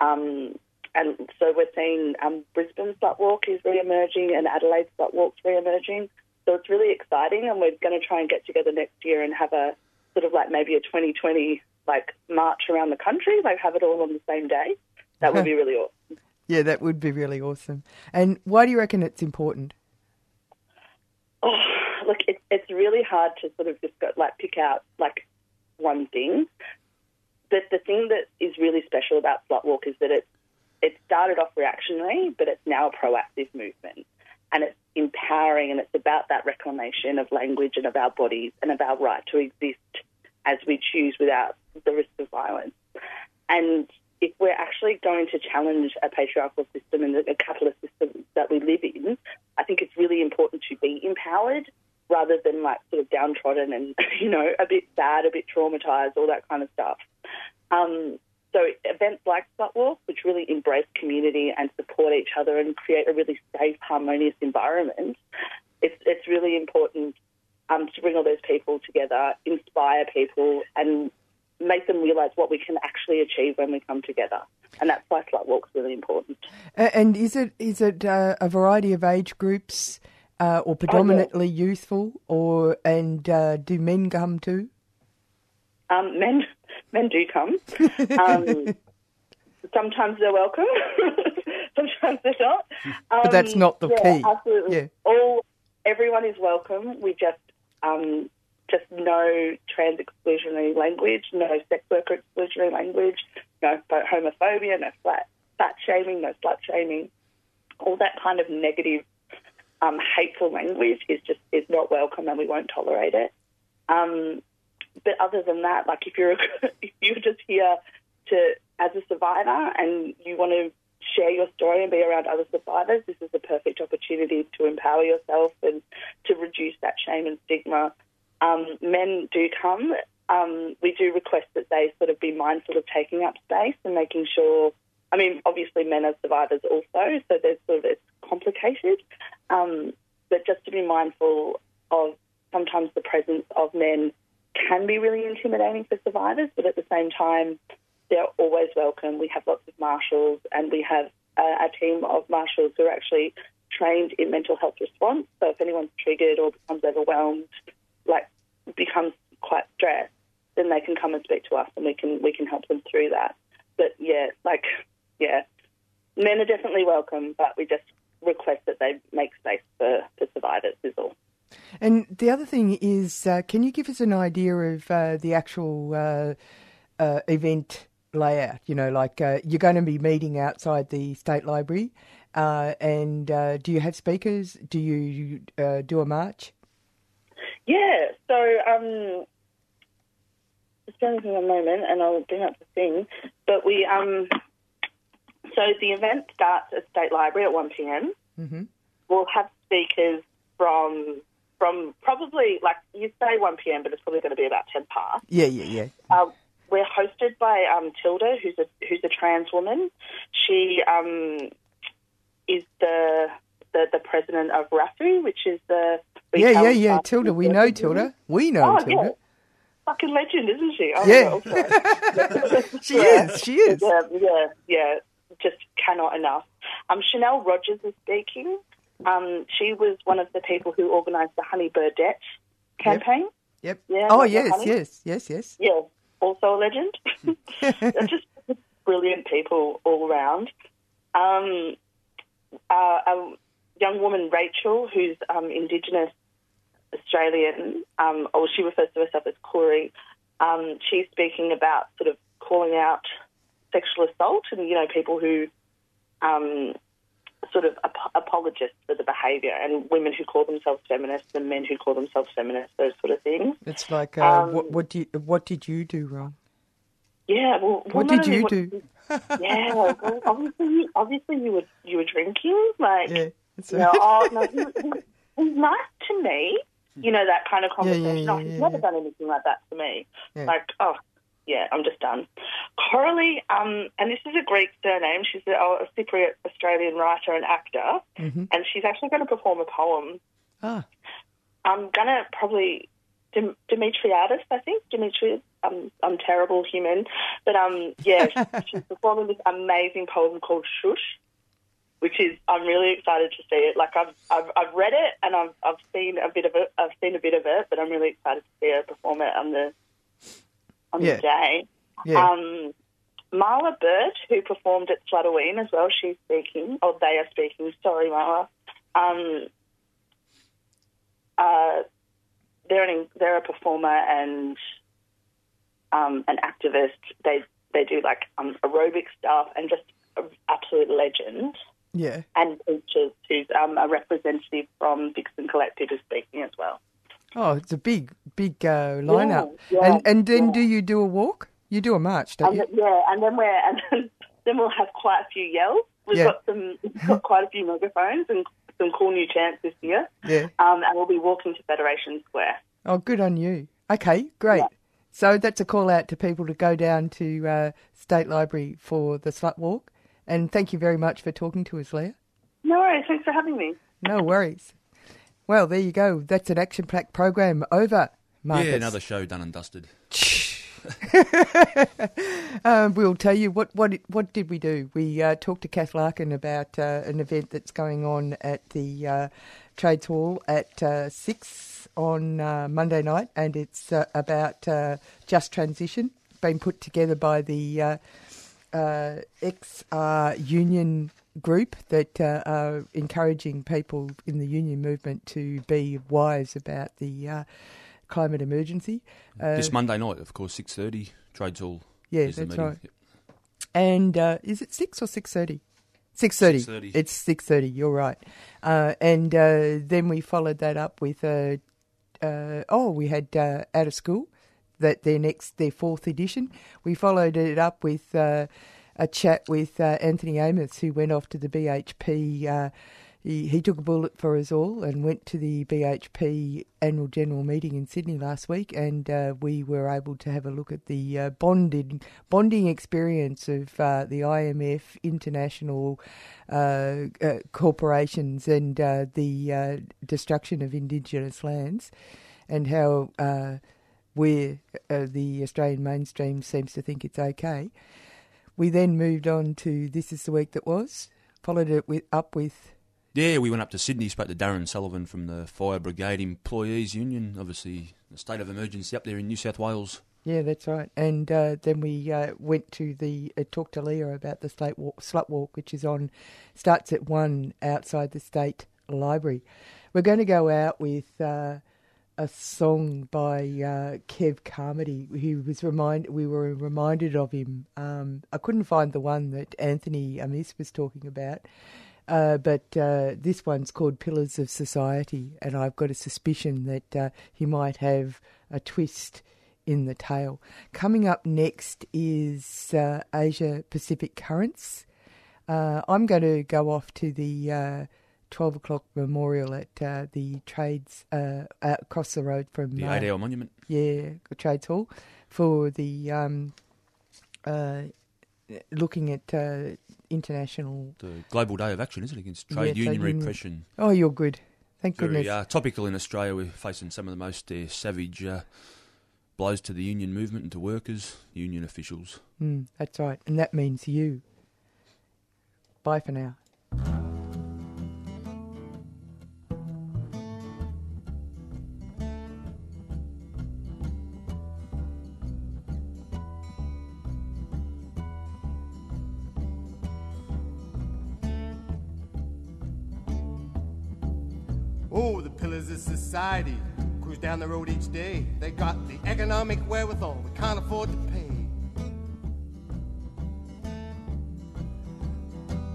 Um, and so we're seeing um, Brisbane slut walk is re-emerging and Adelaide slut walk's re-emerging. So it's really exciting, and we're going to try and get together next year and have a sort of like maybe a 2020 like march around the country, like have it all on the same day. That would be really awesome. Yeah, that would be really awesome. And why do you reckon it's important? Oh, look, it, it's really hard to sort of just go, like pick out like one thing. But the thing that is really special about Slut Walk is that it it started off reactionary, but it's now a proactive movement, and it's empowering, and it's about that reclamation of language and of our bodies and of our right to exist as we choose without the risk of violence. And if we're actually going to challenge a patriarchal system and a capitalist system that we live in, I think it's really important to be empowered rather than like sort of downtrodden and, you know, a bit sad, a bit traumatized, all that kind of stuff. Um, so events like Slut Walk, which really embrace community and support each other and create a really safe, harmonious environment, it's, it's really important um, to bring all those people together, inspire people, and make them realise what we can actually achieve when we come together. And that's why Slut Walk's really important. And is it is it uh, a variety of age groups, uh, or predominantly oh, yeah. youthful, or and uh, do men come too? Um, men men do come. Um, sometimes they're welcome. sometimes they're not. Um, but that's not the yeah, key. Absolutely. Yeah. All everyone is welcome. We just um, just no trans exclusionary language, no sex worker exclusionary language, no homophobia, no flat fat shaming, no slut shaming. All that kind of negative, um, hateful language is just is not welcome, and we won't tolerate it. Um, but other than that, like if you're if you're just here to as a survivor and you want to share your story and be around other survivors, this is the perfect opportunity to empower yourself and to reduce that shame and stigma. Um, men do come. Um, we do request that they sort of be mindful of taking up space and making sure. I mean, obviously, men are survivors also, so there's sort of it's complicated. Um, but just to be mindful of sometimes the presence of men can be really intimidating for survivors, but at the same time, they're always welcome. We have lots of marshals, and we have a, a team of marshals who are actually trained in mental health response. So if anyone's triggered or becomes overwhelmed, like becomes quite stressed, then they can come and speak to us, and we can we can help them through that. But yeah, like yeah, men are definitely welcome, but we just request that they make space for, for survivors is all. And the other thing is, uh, can you give us an idea of uh, the actual uh, uh event layout? You know, like uh, you're going to be meeting outside the State Library, uh, and do you have speakers? Do you do a march? Yeah, so um, just bear with me a moment, and I'll bring up the thing. But we um, so the event starts at State Library at one pm. Mm-hmm. We'll have speakers from from probably like you say 1 p.m., but it's probably going to be about 10 past. Yeah, yeah, yeah. Uh, we're hosted by um, Tilda, who's a who's a trans woman. She um, is the, the the president of RAFU, which is the yeah, yeah, yeah. Tilda, we know Tilda. We know oh, Tilda. Yeah. Fucking legend, isn't she? Oh, yeah, she yeah. is. She is. Yeah, yeah, yeah. Just cannot enough. Um, Chanel Rogers is speaking. Um, she was one of the people who organised the Honey Birdette campaign. Yep. Yeah. Oh yes, yes, yes, yes. Yeah. Also a legend. just brilliant people all around. Um, uh, a young woman, Rachel, who's um, Indigenous Australian, um, or she refers to herself as Koori, Um, she's speaking about sort of calling out sexual assault and you know people who um, sort of ap- apologists for the behaviour and women who call themselves feminists and men who call themselves feminists, those sort of things. It's like, uh, um, what, what, did, what did you do wrong? Yeah, well, well what did you what, do? yeah, well, obviously, you, obviously you were you were drinking, like, yeah, you know, oh no, he, he, he's nice to me, you know, that kind of conversation. Yeah, yeah, yeah, oh, he's never done anything like that to me. Like, oh, yeah, I'm just done. Coralie, um, and this is a Greek surname. She's a, a Cypriot Australian writer and actor, Mhm. and she's actually going to perform a poem. Ah. I'm going to probably Dim- Demetriadis, I think. Demetrius. I'm I'm terrible human, but um, yeah, she's performing this amazing poem called Shush, which is I'm really excited to see it. Like I've I've, I've read it and I've I've seen a bit of it. I've seen a bit of it, but I'm really excited to see her perform it on the on Yeah. the day. Yeah. Um, Marla Burt, who performed at Slutterween as well, she's speaking, or they are speaking. Sorry, Marla. Um, uh, they're an, they're a performer and um, an activist. They they do like um, aerobic stuff and just an absolute legend. Yeah. And Peaches, who's um, a representative from Dixon Collective, is speaking as well. Oh, it's a big, big uh, lineup. Yeah, yeah, and and then yeah. do you do a walk? You do a march, don't And you? yeah, and then we're and then, then we'll have quite a few yells. We've got some, we've got quite a few megaphones and some cool new chants this year. Yeah. Um, and we'll be walking to Federation Square. Oh, good on you. Okay, great. So that's a call out to people to go down to uh, State Library for the Slut Walk. And thank you very much for talking to us, Leah. No worries. Thanks for having me. No worries. Well, there you go. That's an action packed program over, Marcus. Yeah, another show done and dusted. um, we'll tell you what what what did we do? We uh, talked to Kath Larkin about uh, an event that's going on at the uh, Trades Hall at uh, six on uh, Monday night, and it's uh, about uh, just transition, being put together by the uh, uh, XR Union group that uh, are encouraging people in the union movement to be wise about the uh, climate emergency. Uh, this Monday night, of course, six thirty, Trades Hall. Yeah, that's right. And uh, is it six or six thirty? Six thirty. 6:30. It's six thirty. You're right. Uh, and uh, then we followed that up with uh, uh, oh, we had uh, out of school that their next their fourth edition. We followed it up with uh, a chat with uh, Anthony Amis, who went off to the BHP. Uh, he, he took a bullet for us all and went to the BHP annual general meeting in Sydney last week, and uh, we were able to have a look at the uh, bonded bonding experience of uh, the IMF, international corporations, and the destruction of indigenous lands, and how where uh, the Australian mainstream seems to think it's okay. We then moved on to this is the week that was. Followed it with up with Yeah, we went up to Sydney, spoke to Darren Sullivan from the Fire Brigade Employees Union. Obviously, the state of emergency up there in New South Wales. Yeah, that's right. And uh, then we uh, went to the uh, talked to Leah about the slut walk, slut walk, which is on starts at one outside the state library. We're going to go out with uh, a song by uh, Kev Carmody. He was remind we were reminded of him. Um, I couldn't find the one that Anthony Amis was talking about. Uh, but uh, this one's called Pillars of Society, and I've got a suspicion that uh, he might have a twist in the tale. Coming up next is uh, Asia Pacific Currents. Uh, I'm going to go off to the 12 o'clock memorial at uh, the Trades uh, uh, across the road from The uh, monument. Yeah, the Trades Hall for the um, uh, looking at uh, international The Global Day of Action, isn't it, against Yeah, trade trade union union. repression? Oh, you're good. Thank Very goodness. topical in Australia. We're facing some of the most uh, savage uh, blows to the union movement and to workers, union officials. Mm, that's right, and that means you. Bye for now. Oh, the pillars of society cruise down the road each day. They got the economic wherewithal we can't afford to pay.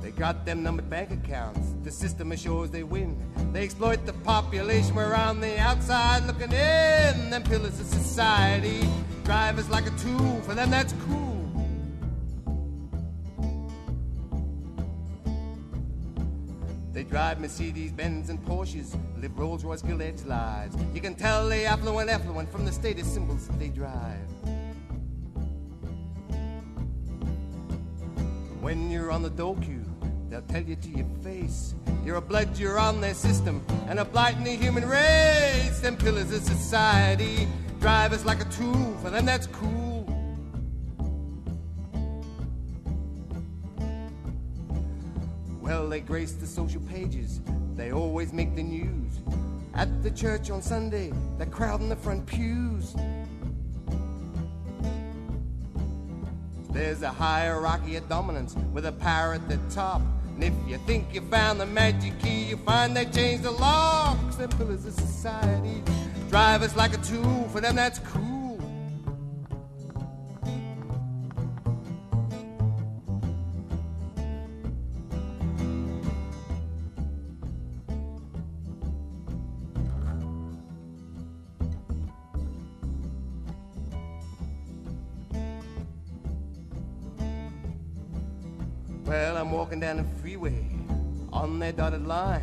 They got them numbered bank accounts. The system assures they win. They exploit the population. We're on the outside looking in. Them pillars of society drive us like a tool. For them, that's cool. Drive Mercedes, Benz, and Porsches, live Rolls Royce Gilt lives. You can tell they affluent, affluent from the status symbols that they drive. When you're on the dole queue, they'll tell you to your face. You're a blood, you're on their system, and a blight in the human race. Them pillars of society drive us like a tool. For them, that's cool. Grace the social pages, they always make the news. At the church on Sunday, they're crowding the front pews. There's a hierarchy of dominance with a power at the top. And if you think you found the magic key, you find they changed the locks Simple as a society. Drive us like a tool, for them that's cool. Line.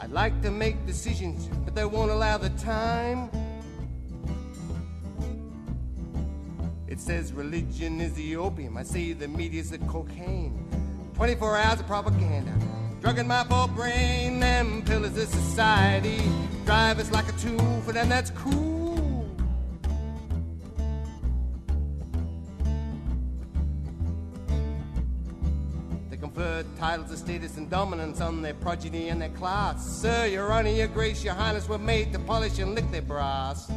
I'd like to make decisions, but they won't allow the time. It says religion is the opium. I say the media's the cocaine. 24 hours of propaganda. Drugging my poor brain. Them pillars of society drive us like a tool. For them, that's titles of status and dominance on their progeny and their class. Sir, your honor, your grace, your highness were made to polish and lick their brass.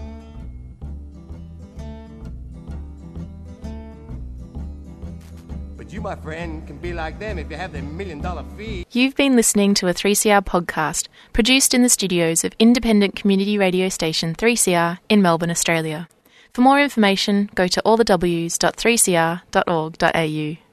But you, my friend, can be like them if you have their million dollar fee. You've been listening to a 3CR podcast produced in the studios of independent community radio station 3CR in Melbourne, Australia. For more information, go to allthews.3cr.org.au.